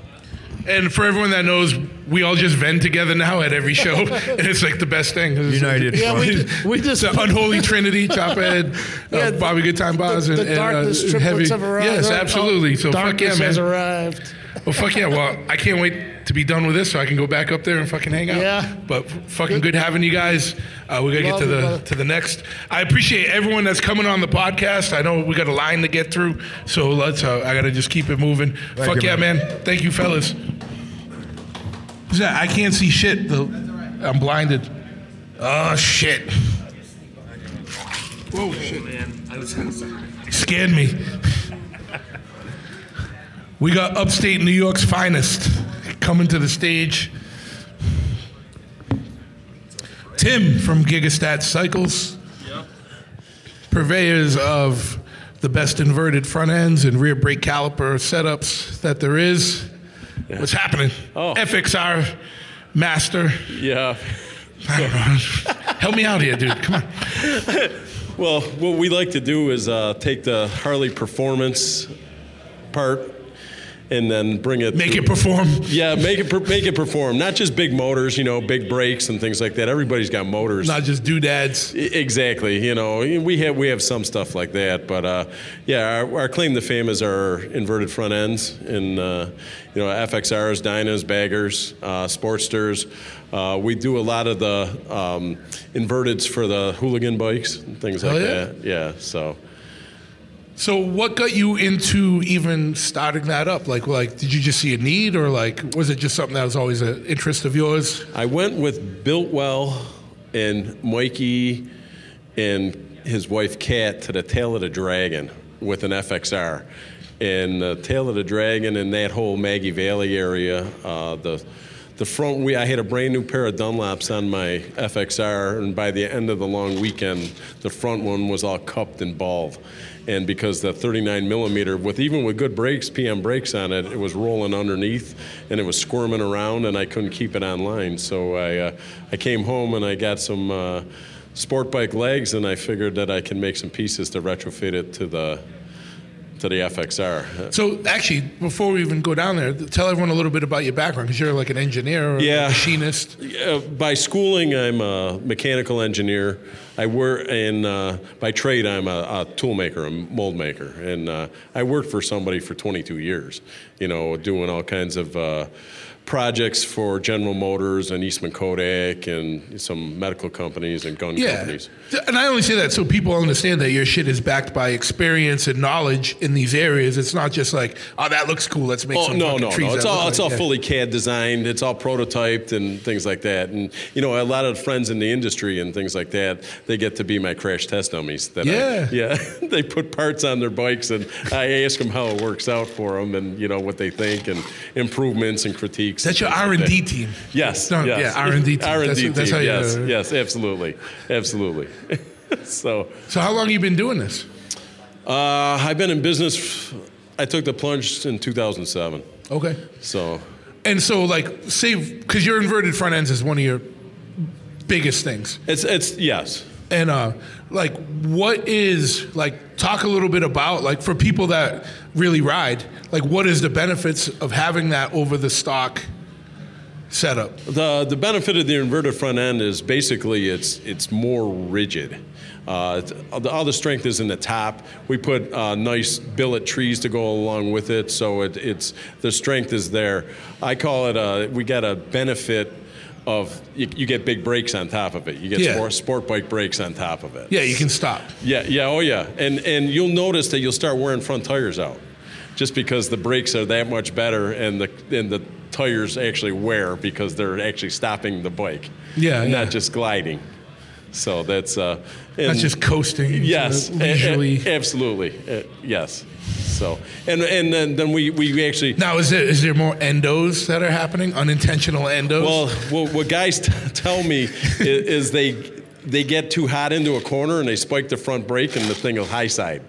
And for everyone that knows, we all just vend together now at every show, and it's like the best thing. United. Yeah, we, we just the unholy trinity, Chophead, Yeah, uh, Bobby Good Time Bars, the, and, and, darkness uh, triplets heavy. have arrived. Yes, Oh, absolutely. So fuck yeah, darkness has arrived. Well, fuck yeah. Well, I can't wait to be done with this so I can go back up there and fucking hang out. Yeah. But fucking good having you guys. Uh, we gotta Love get to the brother. to the next. I appreciate everyone that's coming on the podcast. I know we got a line to get through, so let's. Uh, I gotta just keep it moving. fuck you, yeah, man. man. Thank you, fellas. Who's that? I can't see shit. The, I'm blinded. Oh shit. Whoa, shit. man! Scared me. We got upstate New York's finest coming to the stage. Tim from Gigastatt Cycles. Purveyors of the best inverted front ends and rear brake caliper setups that there is. What's happening? Oh. FXR master. Yeah. I don't know. Help me out here, dude. Come on. Well, what we like to do is uh, take the Harley performance part and then bring it. Make to- it perform. Yeah, make it per- make it perform. Not just big motors, you know, big brakes and things like that. Everybody's got motors. Not just doodads. Exactly. You know, we have we have some stuff like that, but uh, yeah, our, our claim to fame is our inverted front ends and uh, you know FXRs, Dynas, Baggers, uh, Sportsters. Uh, we do a lot of the um, inverteds for the hooligan bikes and things like Oh, yeah? that. Yeah. So. So, what got you into even starting that up? Like, like, did you just see a need, or like, was it just something that was always an interest of yours? I went with Biltwell and Mikey and his wife Kat to the Tail of the Dragon with an FXR. And the Tail of the Dragon and that whole Maggie Valley area, uh, the the front we I had a brand new pair of Dunlops on my FXR, and by the end of the long weekend, the front one was all cupped and bald. And because the 39 millimeter, with even with good brakes, PM brakes on it, it was rolling underneath and it was squirming around, and I couldn't keep it on line. So I, uh, I came home and I got some uh, sport bike legs, and I figured that I can make some pieces to retrofit it to the to the FXR. So, actually, before we even go down there, tell everyone a little bit about your background, because you're like an engineer or Yeah. a machinist. Uh, by schooling, I'm a mechanical engineer. I work, and uh, by trade, I'm a, a tool maker, a mold maker, and uh, I worked for somebody for 22 years. You know, doing all kinds of. Projects for General Motors and Eastman Kodak and some medical companies and gun Yeah, companies. and I only say that so people understand that your shit is backed by experience and knowledge in these areas. It's not just like, oh, that looks cool. Let's make Oh some no, no, trees no! It's all it's like- all yeah. fully CAD designed. It's all prototyped and things like that. And you know, a lot of friends in the industry and things like that, they get to be my crash test dummies. That I- Yeah. yeah. they put parts on their bikes, and I ask them how it works out for them, and you know what they think, and improvements and critiques. That's your R and D team. Yes. No, yes. yeah, R&D team. R and D team. that's how you- yes. uh, yes. Absolutely. Absolutely. so. So, how long you been doing this? Uh, I've been in business. I took the plunge in 2007. Okay. So And so, like, say, because your inverted front ends is one of your biggest things. it's it's yes. And uh, like, what is like? Talk a little bit about like for people that really ride. Like, what is the benefits of having that over the stock setup? The the benefit of the inverted front end is basically it's it's more rigid. Uh, all, the, all the strength is in the top. We put uh, nice billet trees to go along with it, so it, it's the strength is there. I call it a, we got a benefit of you, you get big brakes on top of it. You get Yeah. sport, sport bike brakes on top of it. Yeah, you can stop. Yeah, yeah, oh yeah, and and you'll notice that you'll start wearing front tires out, just because the brakes are that much better, and the and the tires actually wear because they're actually stopping the bike. Yeah, and yeah. not just gliding. So that's uh, That's just coasting. Yes, a- absolutely, uh, yes. So and and then, then we we actually now, is there is there more endos that are happening? Unintentional endos? Well, what, what guys t- tell me is, is they they get too hot into a corner and they spike the front brake and the thing will high side,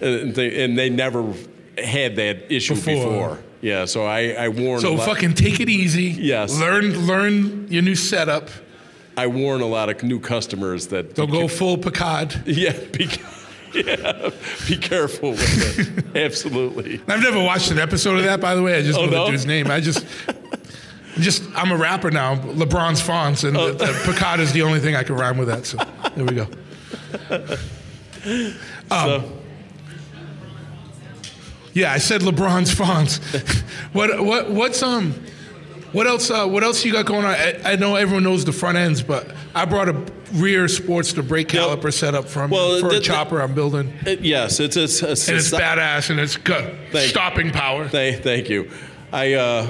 and they, and they never had that issue Before. before. Yeah, so I I warn. so a lot, fucking take it easy. Yes. Learn learn your new setup. I warn a lot of new customers that Don't go full Picard. Yeah, be, yeah, be careful with it. Absolutely. I've never watched an episode of that, by the way. I just Oh, know no? the dude's name. I just, I'm just, I'm a rapper now. LeBron's fonts, and Oh. the, the Picard is the only thing I can rhyme with that. So there we go. Um, so, Yeah, I said LeBron's fonts. what, what, what's um, what else? Uh, what else you got going on? I, I know everyone knows the front ends, but I brought a rear sports to brake Yep. caliper setup from Well, for the- a the- chopper I'm building, it- yes, it's it's, it's, and it's badass and it's got Thank- stopping power. Thank, thank you. I uh,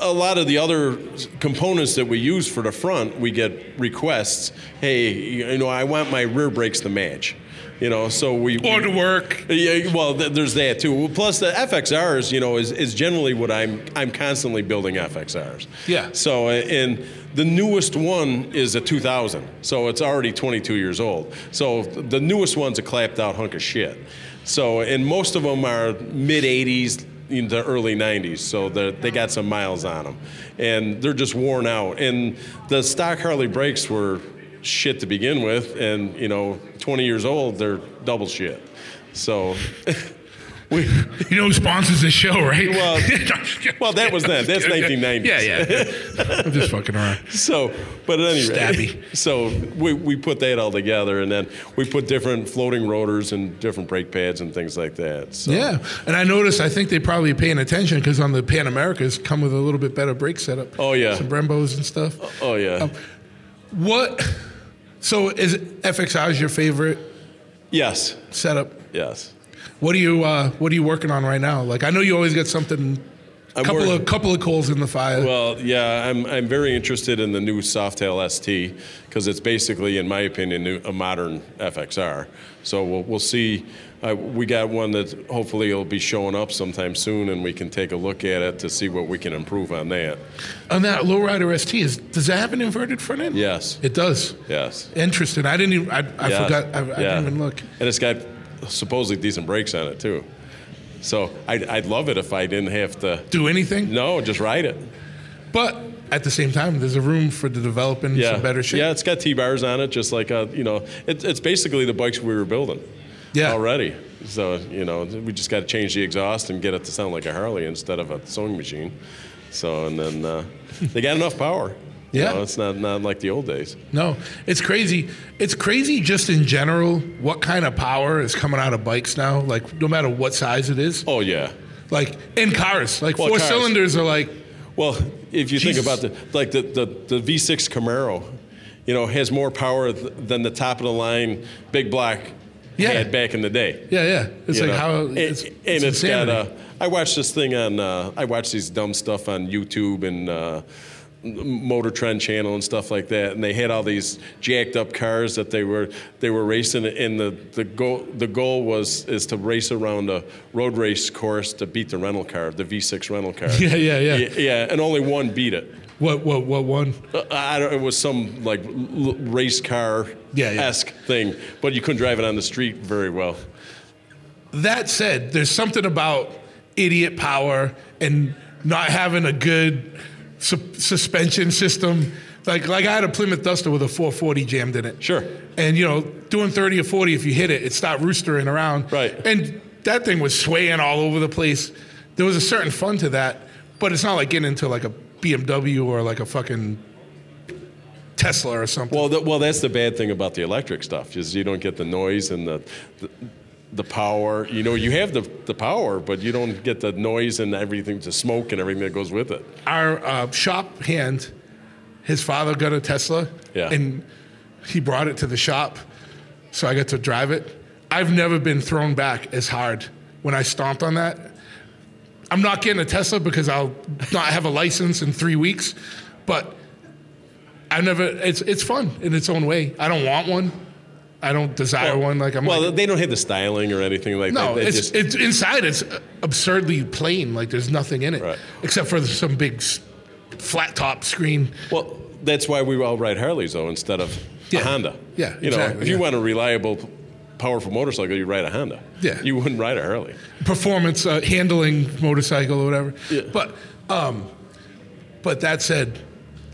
a lot of the other components that we use for the front, we get requests. Hey, you know, I want my rear brakes to match. You know, so we Or to work. Yeah, well, th- there's that too. Well, Plus, the FXRs, you know, is, is generally what I'm I'm constantly building FXRs. Yeah. So, and the newest one is a 2000, so it's already 22 years old. So the newest one's a clapped out hunk of shit. So, and most of them are mid 80s into early 90s, so they got some miles on them, and they're just worn out. And the stock Harley brakes were shit to begin with, and you know, 20 years old, they're double shit. So, we. You know who sponsors this show, right? Well, well, that was then. That's 1990s. Yeah, yeah. I'm just fucking around. So, but at any rate, Stabby. so we, we put that all together, and then we put different floating rotors and different brake pads and things like that. So. Yeah, and I noticed. I think they probably paying attention because on the Pan Americas come with a little bit better brake setup. Oh, yeah. some Brembos and stuff. Oh yeah. Um, What? So is FXR your favorite yes. setup? Yes. What are you uh, What are you working on right now? Like I know you always get something. I'm couple of couple of coals in the fire. Well, yeah, I'm, I'm very interested in the new Softail ST because it's basically, in my opinion, new, a modern FXR. So we'll, we'll see. Uh, we got one that hopefully will be showing up sometime soon, and we can take a look at it to see what we can improve on that. on that lowrider ST, is does that have an inverted front end? Yes. it does. Yes. Interesting. I didn't. Even, I, I Yeah. forgot. I, I Yeah. didn't even look. And it's got supposedly decent brakes on it too. So I'd, I'd love it if I didn't have to. Do anything? No, just ride it. But at the same time, there's a room for the developing Yeah. some better shit. Yeah, it's got T-bars on it, just like uh, you know, it, it's basically the bikes we were building. Yeah. Already. So you know, we just got to change the exhaust and get it to sound like a Harley instead of a sewing machine. So and then uh, they got enough power. You Yeah. know, it's not not like the old days. No, it's crazy. It's crazy just in general what kind of power is coming out of bikes now. Like no matter what size it is. Oh yeah. Like in cars, like Well, four cars. cylinders are like Well, if you Jesus. think about the like the, the, the V6 Camaro, you know, has more power th- than the top of the line big block Yeah. had back in the day. yeah, yeah. It's you like know? how and it's, and it's it's got. Uh, I watched this thing on. Uh, I watch these dumb stuff on YouTube and. Uh, Motor Trend channel and stuff like that, and they had all these jacked up cars that they were they were racing, and the, the goal the goal was is to race around a road race course to beat the rental car, the V6 rental car. Yeah, yeah, yeah. yeah, yeah, and only one beat it. what what what one? Uh, I don't, it was some like l- race car Yeah, yeah. esque thing, but you couldn't drive it on the street very well. That said, there's something about idiot power and not having a good su- suspension system. Like like I had a Plymouth Duster with a 440 jammed in it. Sure. And you know, doing 30 or 40, if you hit it, it stopped roostering around. Right. And that thing was swaying all over the place. There was a certain fun to that, but it's not like getting into like a BMW or like a fucking Tesla or something. Well, the, well, that's the bad thing about the electric stuff is you don't get the noise and the, the the power. You know, you have the, the power, but you don't get the noise and everything, the smoke and everything that goes with it. Our uh, shop hand, his father got a Tesla, Yeah. and he brought it to the shop, so I got to drive it. I've never been thrown back as hard when I stomped on that. I'm not getting a Tesla because I'll not have a license in three weeks, but I never. It's it's fun in its own way. I don't want one. I don't desire one. Like I'm well, like, they don't have the styling or anything like no, that. They it's, just- it's inside. It's absurdly plain. Like there's nothing in it Right. except for some big flat top screen. Well, that's why we all ride Harleys though instead of Yeah. a Honda. Yeah, you know, exactly, if you yeah. want a reliable, powerful motorcycle, you ride a Honda. Yeah. you wouldn't ride a Harley. performance uh, handling motorcycle or whatever. Yeah. But um, but that said,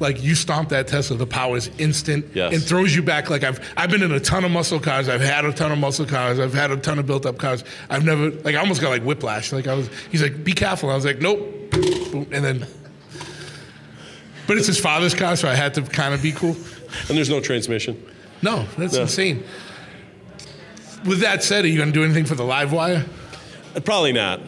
like you stomp that Tesla, the power is instant Yes. and throws you back. Like I've I've been in a ton of muscle cars. I've had a ton of muscle cars. I've had a ton of built up cars. I've never like I almost got like whiplash. Like I was. He's like, be careful. I was like, nope. Boom, And then. But it's his father's car, so I had to kind of be cool. And there's no transmission. No, that's No. insane. With that said, are you going to do anything for the live wire? Uh, Probably not.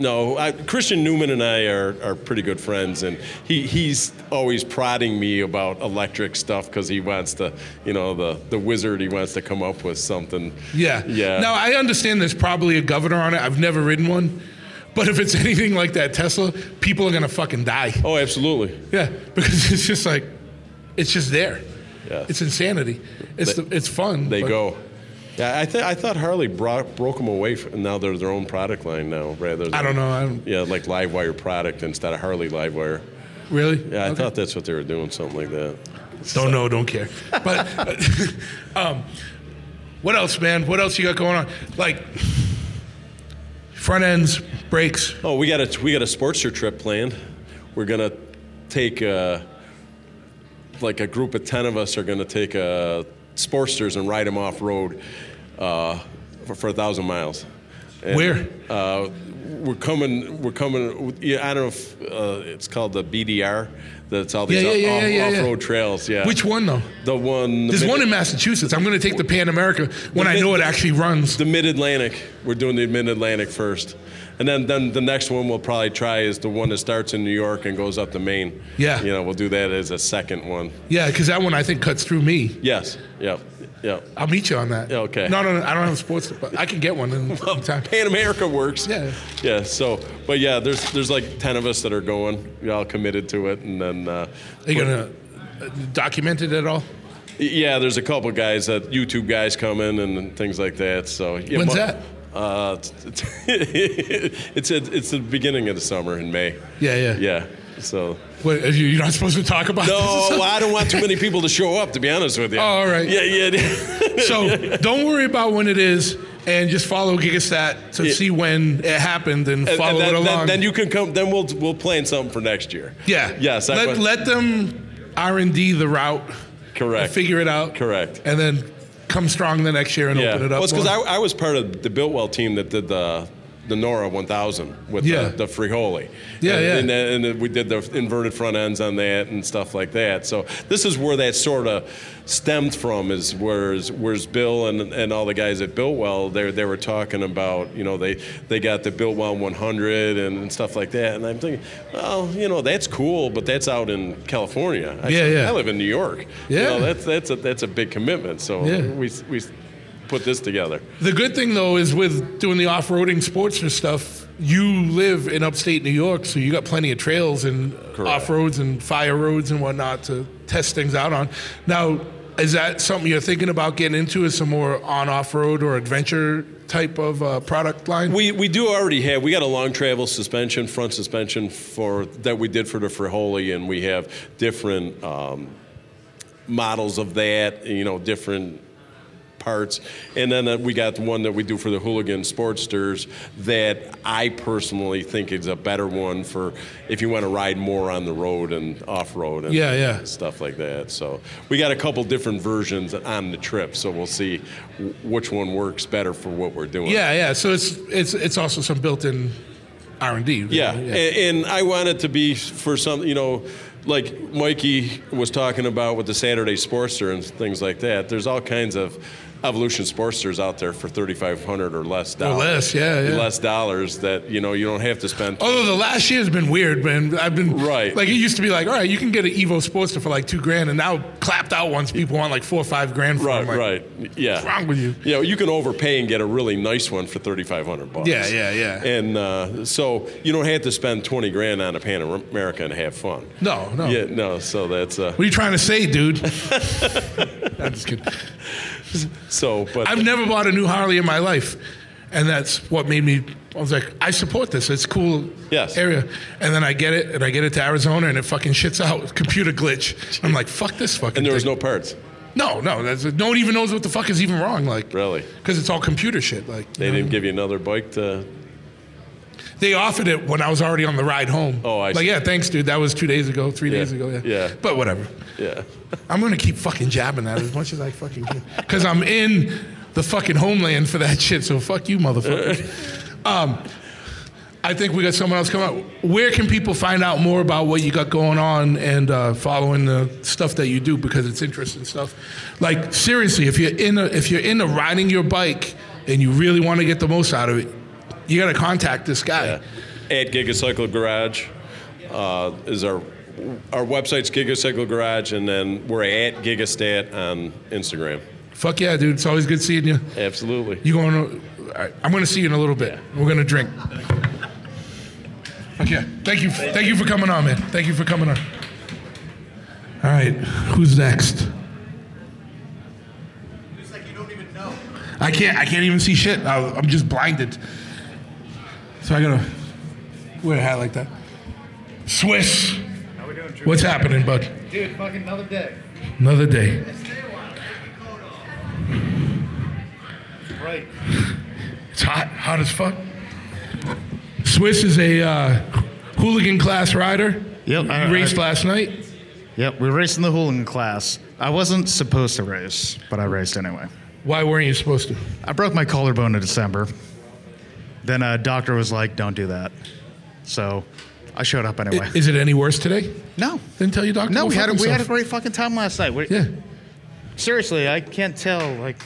No, I, Christian Newman and I are, are pretty good friends, and he, he's always prodding me about electric stuff because he wants to, you know, the, the wizard, he wants to come up with something. Yeah. Yeah. Now I understand there's probably a governor on it. I've never ridden one. But if it's anything like that Tesla, people are gonna fucking die. Oh, absolutely. Yeah. Because it's just like it's just there. Yeah. It's insanity. It's They- the, it's fun. They go. Yeah, I, th- I thought Harley brought, broke them away, now they're their own product line now, rather than. I don't know. I don't Yeah, like Livewire product instead of Harley Livewire. really. Yeah, I Okay. thought that's what they were doing, something like that. Don't know, don't care. But um, what else, man? What else you got going on? Like front ends, brakes. Oh, we got a we got a Sportster trip planned. We're gonna take uh, like a group of ten of us are gonna take a Sportsters and ride them off road uh, for, for a thousand miles. And, Where? Uh, we're coming. We're coming. Yeah, I don't know if uh, it's called the BDR. That's all these Yeah, yeah, off, yeah, yeah. road trails. Yeah. Which one though? The one. the There's mid- one in Massachusetts. I'm going to take the Pan America when I know it actually runs. The Mid Atlantic. We're doing the Mid Atlantic first, and then then the next one we'll probably try is the one that starts in New York and goes up to Maine. Yeah. You know, we'll do that as a second one. Yeah, because that one I think cuts through me. Yes. Yep. Yep. I'll meet you on that. Yeah, okay. No, no, no I don't have a sports, but I can get one in in time. Pan America works. Yeah. Yeah. So, but yeah, there's there's like ten of us that are going. We all committed to it, and then. Uh, Are you gonna uh, document it at all? Yeah, there's a couple guys that YouTube guys coming and, and things like that. So yeah, When's mo- that? Uh, it's it's, it's it's the beginning of the summer in May. Yeah, yeah. Yeah. So What, are you, you're not supposed to talk about no, this? I don't want too many people to show up. To be honest with you. Oh, all right. Yeah, yeah. so don't worry about when it is, and just follow Gigastatt to Yeah. see when it happened and And- follow and then, it then- along. Then, you can come. Then we'll we'll plan something for next year. yeah. Yes. I Let, went- let them R and D the route. Correct. Figure it out. Correct. And then come strong the next year and Yeah. open it up. Well, it's because. I, I was part of the Biltwell team that did the the NORRA 1000 with Yeah. the, the. Yeah, and, yeah. And, then- and we did the inverted front ends on that and stuff like that. So this is where that sort of stemmed from. Is where's where's Bill and, and all the guys at Biltwell they they were talking about you know they they got the Biltwell 100 and, and stuff like that. And I'm thinking, well, you know that's cool, but that's out in California. I, Yeah, yeah. I live in New York. You Yeah. know, that's that's a that's a big commitment. So Yeah. we we put this together. The good thing though is with doing the off-roading Sportster stuff, you live in upstate New York, so you got plenty of trails and Correct. off-roads and fire roads and whatnot to test things out on. Now, is that something you're thinking about getting into? Is some more on-off-road or adventure type of uh, product line? We, we do already have we got a long travel suspension front suspension for that we did for the Frijoli and we have different um, models of that you know different parts and then uh, we got the one that we do for the hooligan sportsters that I personally think is a better one for if you want to ride more on the road and off road and Yeah, yeah. stuff like that so we got a couple different versions on the trip so we'll see w- which one works better for what we're doing yeah, yeah. So it's it's it's also some built-in R and D. Yeah, And, and I want it to be for some, you know, like Mikey was talking about with the Saturday Sportster and things like that. There's all kinds of Evolution Sportsters out there for 3,500 or less dollars. less, yeah, yeah. Less dollars that you know you don't have to spend. Although the last year's been weird, man. I've been Right. Like it used to be like, all right, you can get an Evo Sportster for like two grand, and now clapped out ones people want like four or five grand for. Right. Like, right, yeah. What's wrong with you? Yeah, you can overpay and get a really nice one for 3,500 bucks. Yeah, yeah, yeah. And uh, so you don't have to spend 20 grand on a Pan America and have fun. No, no. Yeah, no. So that's uh, What are you trying to say, dude? I'm just kidding. so. But I've never bought a new Harley in my life, and that's what made me. I was like, I support this. It's cool Yes. area. And then I get it, and I get it to Arizona, and it fucking shits out. Computer glitch. I'm like, fuck this fucking. and there was no parts. No, no. That's, no one even knows what the fuck is even wrong. Like, Really? Because it's all computer shit. Like, They didn't give you another bike to. They offered it when I was already on the ride home. Oh, I Like, see. yeah, thanks, dude. That was two days ago, three days ago. Yeah. Yeah. But whatever. Yeah. I'm gonna keep fucking jabbing that as much as I fucking can, because I'm in the fucking homeland for that shit. So fuck you, motherfuckers. um, I think we got someone else coming out. Where can people find out more about what you got going on and uh, following the stuff that you do because it's interesting stuff. Like seriously, if you're in a, if you're into riding your bike and you really want to get the most out of it, you got to contact this guy. At Gigacycle Garage uh, is our our website's Gigacycle Garage, and then we're at Gigastatt on Instagram. Fuck yeah, dude! It's always good seeing you. Absolutely. You going to? I'm going to see you in a little bit. We're going to drink. Okay. Thank you. Thank you for coming on, man. Thank you for coming on. All right. Who's next? I can't. I can't even see shit. I, I'm just blinded. So I gotta wear a hat like that. Swiss. Doing, What's happening, bud? Dude, fucking another day. Another day. Right. It's hot, hot as fuck. Swiss is a uh, hooligan class rider. Yep, You I- raced I- last night. Yep, we raced in the hooligan class. I wasn't supposed to race, but I raced anyway. Why weren't you supposed to? I broke my collarbone in December. Then a doctor was like, "Don't do that." So I showed up anyway. Is it any worse today? no, Didn't tell you, doctor. no, we had a, we had a great fucking time last night. We- Yeah. Seriously, I can't tell. Like,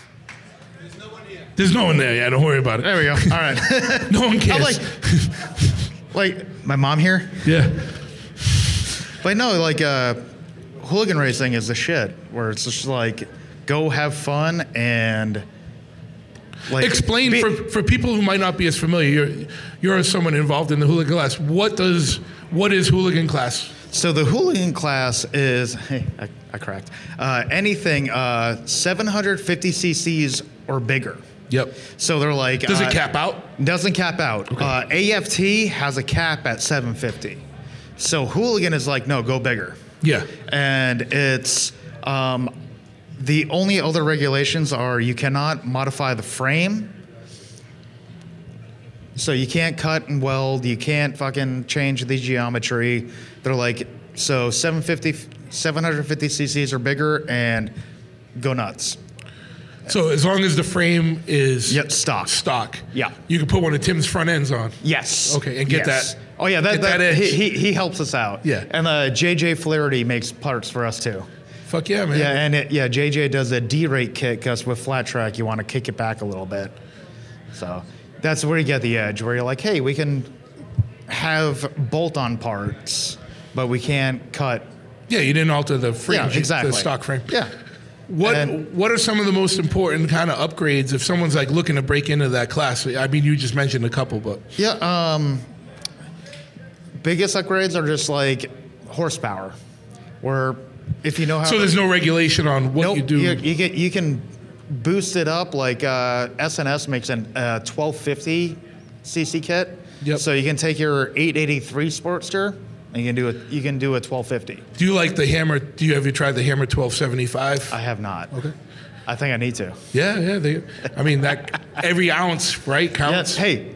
There's no one there. Yeah, don't worry about it. there we go. All right. No one I'm cares. like, like my mom here. yeah. But no, like uh, hooligan racing is the shit. Where it's just like, go have fun and like Explain be- for, for people who might not be as familiar. You're you're someone involved in the hooligan class. What does what is hooligan class? So the hooligan class is, hey, I, I cracked. Uh, anything uh, 750 cc's or bigger. Yep. So they're like. Does uh, it cap out? Doesn't cap out. Uh, AFT has a cap at 750. So hooligan is like, no, go bigger. Yeah. And it's um, the only other regulations are you cannot modify the frame. So you can't cut and weld. You can't fucking change the geometry. They're like, so 750, 750 cc's or bigger and go nuts. So as long as the frame is Yep, stock. stock, Yeah. you can put one of Tim's front ends on. Yes. Okay, and get Yes. that- Oh yeah, that, that, that he, he, he helps us out. Yeah. And uh, JJ Flaherty makes parts for us too. Fuck yeah, man. Yeah, and it, yeah, JJ does a D-rate kick because with flat track you want to kick it back a little bit. So that's where you get the edge, where you're like, hey, we can have bolt-on parts, but we can't cut. Yeah, you didn't alter the frame, Yeah, exactly. the stock frame. Yeah. What What are some of the most important kind of upgrades if someone's like looking to break into that class? I mean, you just mentioned a couple, but Yeah. Um, biggest upgrades are just like horsepower, where if you know how. so there's no regulation on what Nope, you do. You, you get you can boost it up like uh, S&S makes an uh, 1250 cc kit. Yep. So you can take your 883 Sportster and you can do a you can do a 1250. do you like the hammer? Do you have you tried the hammer 1275? I have not. Okay. I think I need to. yeah, yeah. They, I mean that every ounce, right, counts. Yes. Hey,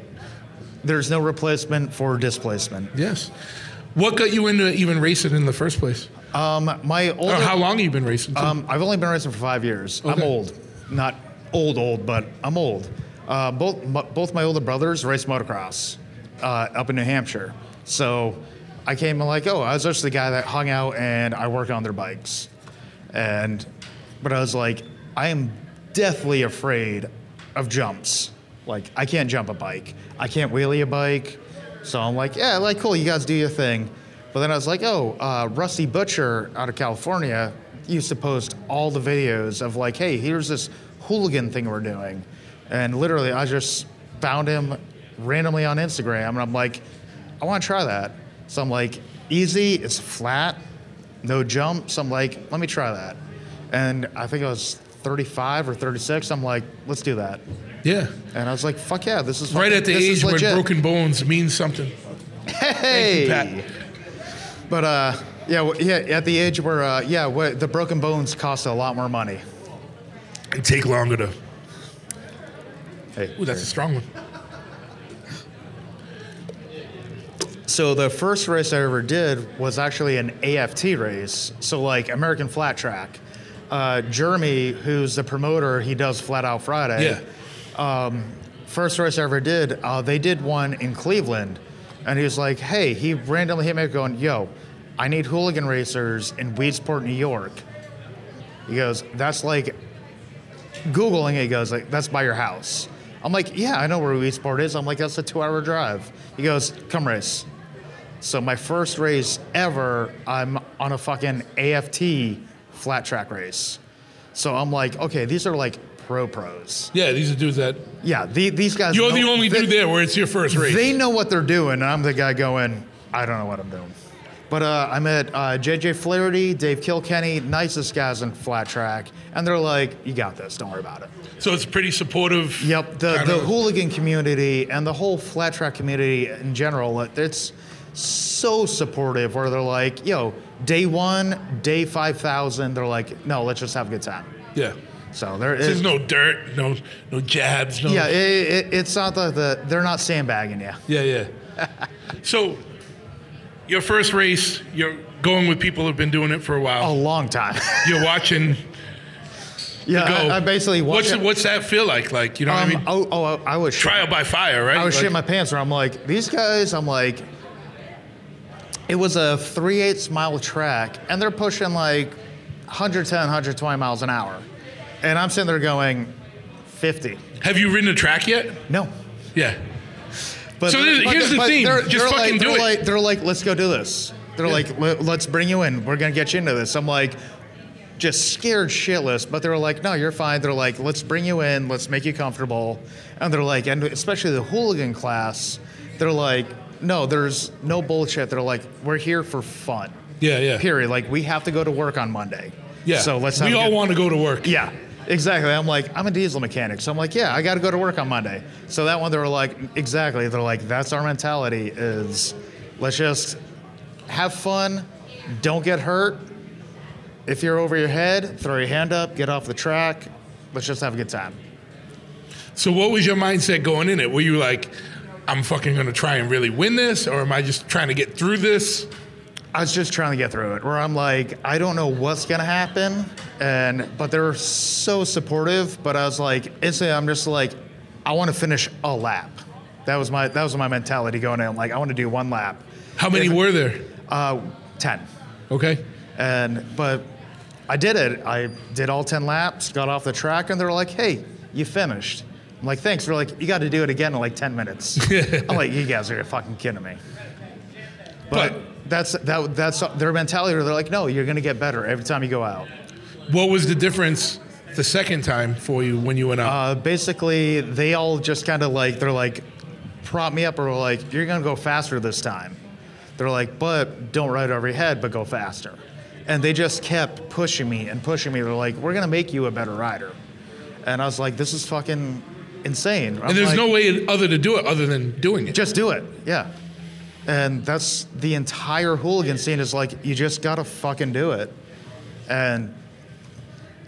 there's no replacement for displacement. Yes. What got you into even racing in the first place? Um, my older. Or how long have you been racing? too? Um, I've only been racing for five years. I'm old, not old old, but I'm old. Uh, both m- both my older brothers race motocross uh, up in New Hampshire, so I came and like, oh, I was just the guy that hung out and I worked on their bikes. And, but I was like, I am deathly afraid of jumps. Like, I can't jump a bike. I can't wheelie a bike. So I'm like, yeah, like, cool, you guys do your thing. But then I was like, oh, uh, Rusty Butcher out of California used to post all the videos of like, hey, here's this hooligan thing we're doing. And literally, I just found him randomly on Instagram, and I'm like, I want to try that. So I'm like, easy, it's flat, no jump. So I'm like, let me try that. And I think I was 35 or 36. I'm like, let's do that. Yeah. And I was like, fuck yeah, this is Right fucking- at the this is age when broken bones means something. Hey. You. But uh, yeah, yeah, at the age where uh, yeah, the broken bones cost a lot more money. And take longer to. Hey, Ooh, that's a strong one. So the first race I ever did was actually an AFT race, so like American Flat Track. Uh, Jeremy, who's the promoter, he does Flat Out Friday. Yeah. Um, first race I ever did, uh, they did one in Cleveland, and he was like, "Hey," he randomly hit me up going, "Yo, I need hooligan racers in Weedsport, New York." He goes, "That's like Googling it, he goes, like, that's by your house. I'm like, yeah, I know where Weedsport is. I'm like, that's a two hour drive. He goes, come race. So my first race ever, I'm on a fucking AFT flat track race. So I'm like, okay, these are like pro pros. Yeah, these are dudes that. Yeah, the, these guys. You're the only they- dude there where it's your first race. They know what they're doing, and I'm the guy going, I don't know what I'm doing. But uh, I met uh, JJ Flaherty, Dave Kilkenny, nicest guys in flat track, and they're like, you got this, don't worry about it. So it's pretty supportive. Yep, the, the of- hooligan community and the whole flat track community in general, it's so supportive where they're like, yo, day one, day 5,000, they're like, no, let's just have a good time. Yeah. So there There's no dirt, no no jabs, no. Yeah, it, it, it's not the, the, they're not sandbagging you. Yeah, yeah. so, your first race, you're going with people who've been doing it for a while. A long time. You're watching yeah. I, I basically what's it. what's that feel like? Like, you know what I Um, mean? oh, oh, I was Trial by fire, right? I was Like- shitting my pants where I'm like, these guys, I'm like, it was a three eighths mile track, and they're pushing like 110, 120 miles an hour. And I'm sitting there going, 50. Have you ridden a track yet? No. Yeah. But So they're- here's- here's the theme. they're- Just they're fucking like, do they're it. Like, they're like, let's go do this. They're like, "Let- let's bring you in. We're going to get you into this. I'm like, just scared shitless. But they were like, no, you're fine. They're like, let's bring you in. Let's make you comfortable. And they're like, and especially the hooligan class, they're like, no, there's no bullshit. They're like, we're here for fun. Yeah, yeah. Period. Like, we have to go to work on Monday. Yeah. So let's We all good- want to go to work. yeah, exactly. I'm like, I'm a diesel mechanic. So I'm like, yeah, I got to go to work on Monday. So that one, they were like, exactly. They're like, that's our mentality is let's just have fun, don't get hurt. If you're over your head, throw your hand up, get off the track. Let's just have a good time. So, what was your mindset going in it? Were you like, I'm fucking going to try and really win this, or am I just trying to get through this? I was just trying to get through it. Where I'm like, I don't know what's gonna happen, and but they're so supportive. But I was like, instantly, I'm just like, I want to finish a lap. That was my that was my mentality going in. I'm like, I want to do one lap. How many If- were there? Uh, ten. Okay. And but I did it. I did all ten laps, got off the track, and they're like, "Hey, you finished." I'm like, "Thanks." They're like, "You got to do it again in like ten minutes." I'm like, "You guys are fucking kidding me." But, But- that's that that's their mentality. They're like, "No, you're gonna get better every time you go out." What was the difference the second time for you when you went out? Uh, basically, they all just kind of like they're like, prop me up, or like, "You're gonna go faster this time." They're like, "But don't ride over your head, but go faster." And they just kept pushing me and pushing me. They're like, "We're gonna make you a better rider." And I was like, "This is fucking insane." I'm and there's like, no way other to do it other than doing it. just do it. Yeah. And that's the entire hooligan scene is like, you just gotta fucking do it. And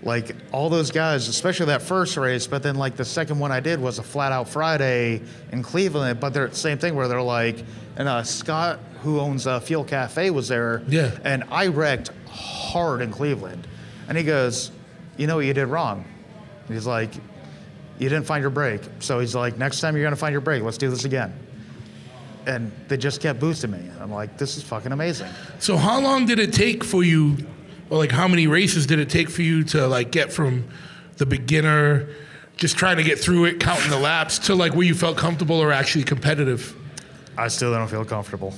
like all those guys, especially that first race, but then like the second one I did was a flat out Friday in Cleveland, but they're the same thing where they're like, and uh, Scott, who owns uh, Fuel Cafe, was there. Yeah. And I wrecked hard in Cleveland. And he goes, You know what you did wrong? He's like, You didn't find your brake. So he's like, Next time you're gonna find your brake, let's do this again. And they just kept boosting me. I'm like, this is fucking amazing. So how long did it take for you, or like how many races did it take for you to like get from the beginner, just trying to get through it, counting the laps, to like where you felt comfortable or actually competitive? I still don't feel comfortable.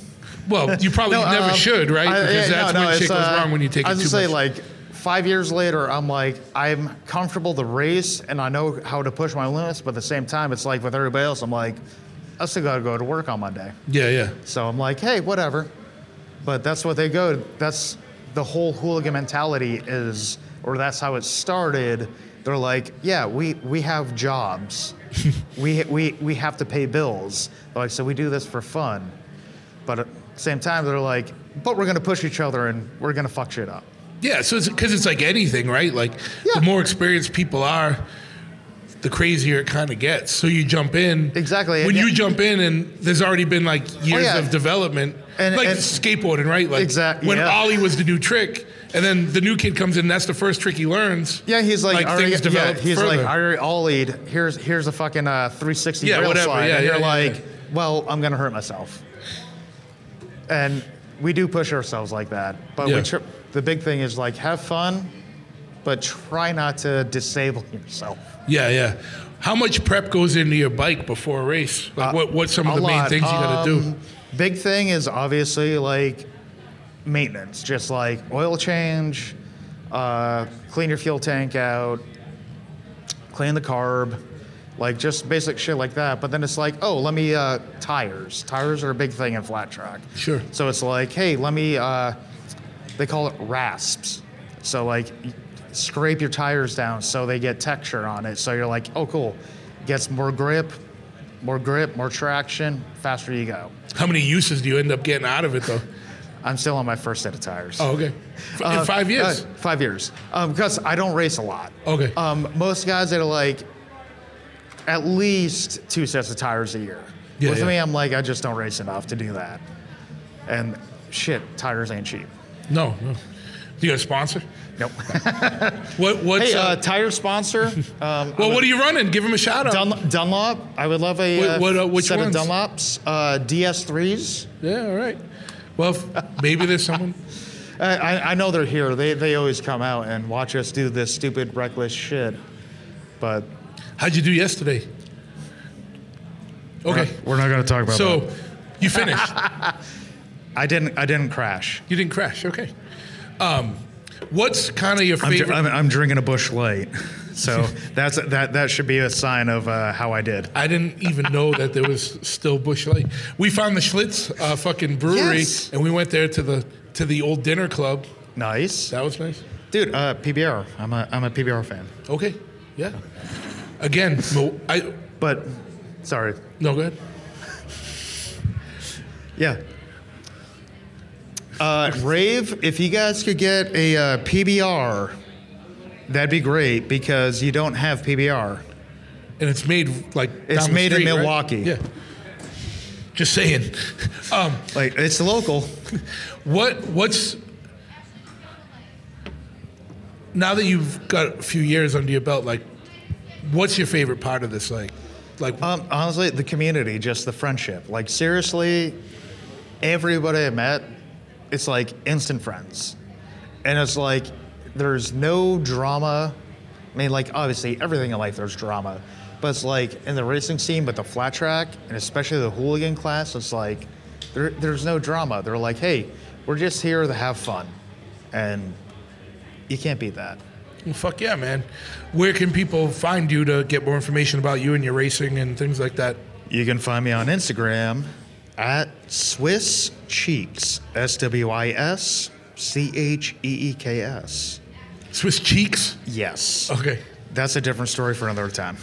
Well, you probably No, never um, should, right? I- because yeah, that's no, no, when shit goes uh, wrong when you take I it was too just say, much. like, five years later, I'm like, I'm comfortable to race and I know how to push my limits, but at the same time, it's like with everybody else, I'm like, I still got to go to work on Monday. yeah, yeah. So I'm like, hey, whatever. But that's what they go. That's the whole hooligan mentality is, or that's how it started. They're like, yeah, we we have jobs, we we we have to pay bills. They're like, so we do this for fun. But at the same time, they're like, but we're gonna push each other and we're gonna fuck shit up. Yeah, so it's because it's like anything, right? Like Yeah. the more experienced people are, the crazier it kind of gets. So you jump in Exactly, when and- you jump in, and there's already been like years yeah. of development, And- like and- skateboarding, right? Like Exact- when yeah. ollie was the new trick, and then the new kid comes in, and that's the first trick he learns. Yeah, he's like, like already, things yeah, develop he's like, further. I already ollied. Here's here's a fucking uh, 360 Yeah, rail whatever, slide, yeah, and yeah, you're yeah, like, yeah. well, I'm gonna hurt myself. And we do push ourselves like that, but Yeah. we tr- the big thing is like have fun, but try not to disable yourself. Yeah, yeah. How much prep goes into your bike before a race? Like what what's some of Uh, the main things you got to do? Um, Big thing is obviously like maintenance, just like oil change, uh, clean your fuel tank out, clean the carb, like just basic shit like that. But then it's like, oh, let me uh, tires. Tires are a big thing in flat track. Sure. So it's like, hey, let me. Uh, they call it rasps. So like, scrape your tires down so they get texture on it. So you're like, oh, cool. Gets more grip, more grip, more traction. Faster you go. How many uses do you end up getting out of it though? I'm still on my first set of tires. Oh, okay. In Uh, five years. uh, five years. Um, because I don't race a lot. Okay. Um, most guys that are like at least two sets of tires a year. Yeah, With yeah. me, I'm like, I just don't race enough to do that. And shit, tires ain't cheap. no, no. You got a sponsor? Nope. What what's hey, uh, uh, tire sponsor. Um, well? What are you running? Give him a shout out. Dun- Dunlop. I would love a What- uh, what, uh, which set ones? of Dunlops. Uh, DS3s. Yeah, all right. Well, maybe there's someone. I, I I know they're here. They, they always come out and watch us do this stupid, reckless shit. But How'd you do yesterday? Okay, we're not going to talk about so that. So, you finished. I didn't. I didn't crash. you didn't crash. Okay. Um, what's kind of your I'm, favorite? I'm, I'm drinking a Busch Light, so that's that. That should be a sign of uh, how I did. I didn't even know that there was still Busch Light. We found the Schlitz uh, fucking brewery, Yes. and we went there to the to the old dinner club. Nice, That was nice. dude. Uh, PBR. I'm a I'm a PBR fan. Okay. Yeah. Again, I But sorry. no go ahead. Yeah. Uh, Rave, if you guys could get a uh, PBR, that'd be great because you don't have PBR. And it's made like It's down the made in street, right? Milwaukee. Yeah. Just saying. Um, Like it's local. what what's now that you've got a few years under your belt, like, what's your favorite part of this? Like, like Um, honestly, the community, just the friendship. Like seriously, everybody I met, it's like instant friends, and it's like there's no drama. I mean, like obviously everything in life there's drama, but it's like in the racing scene, but the flat track and especially the hooligan class, it's like there, there's no drama. They're like, hey, we're just here to have fun, and you can't beat that. well, fuck yeah, man. Where can people find you to get more information about you and your racing and things like that? You can find me on Instagram at Swiss Cheeks. S W I S C H E E K S. Swiss cheeks. Yes. Okay. That's a different story for another time.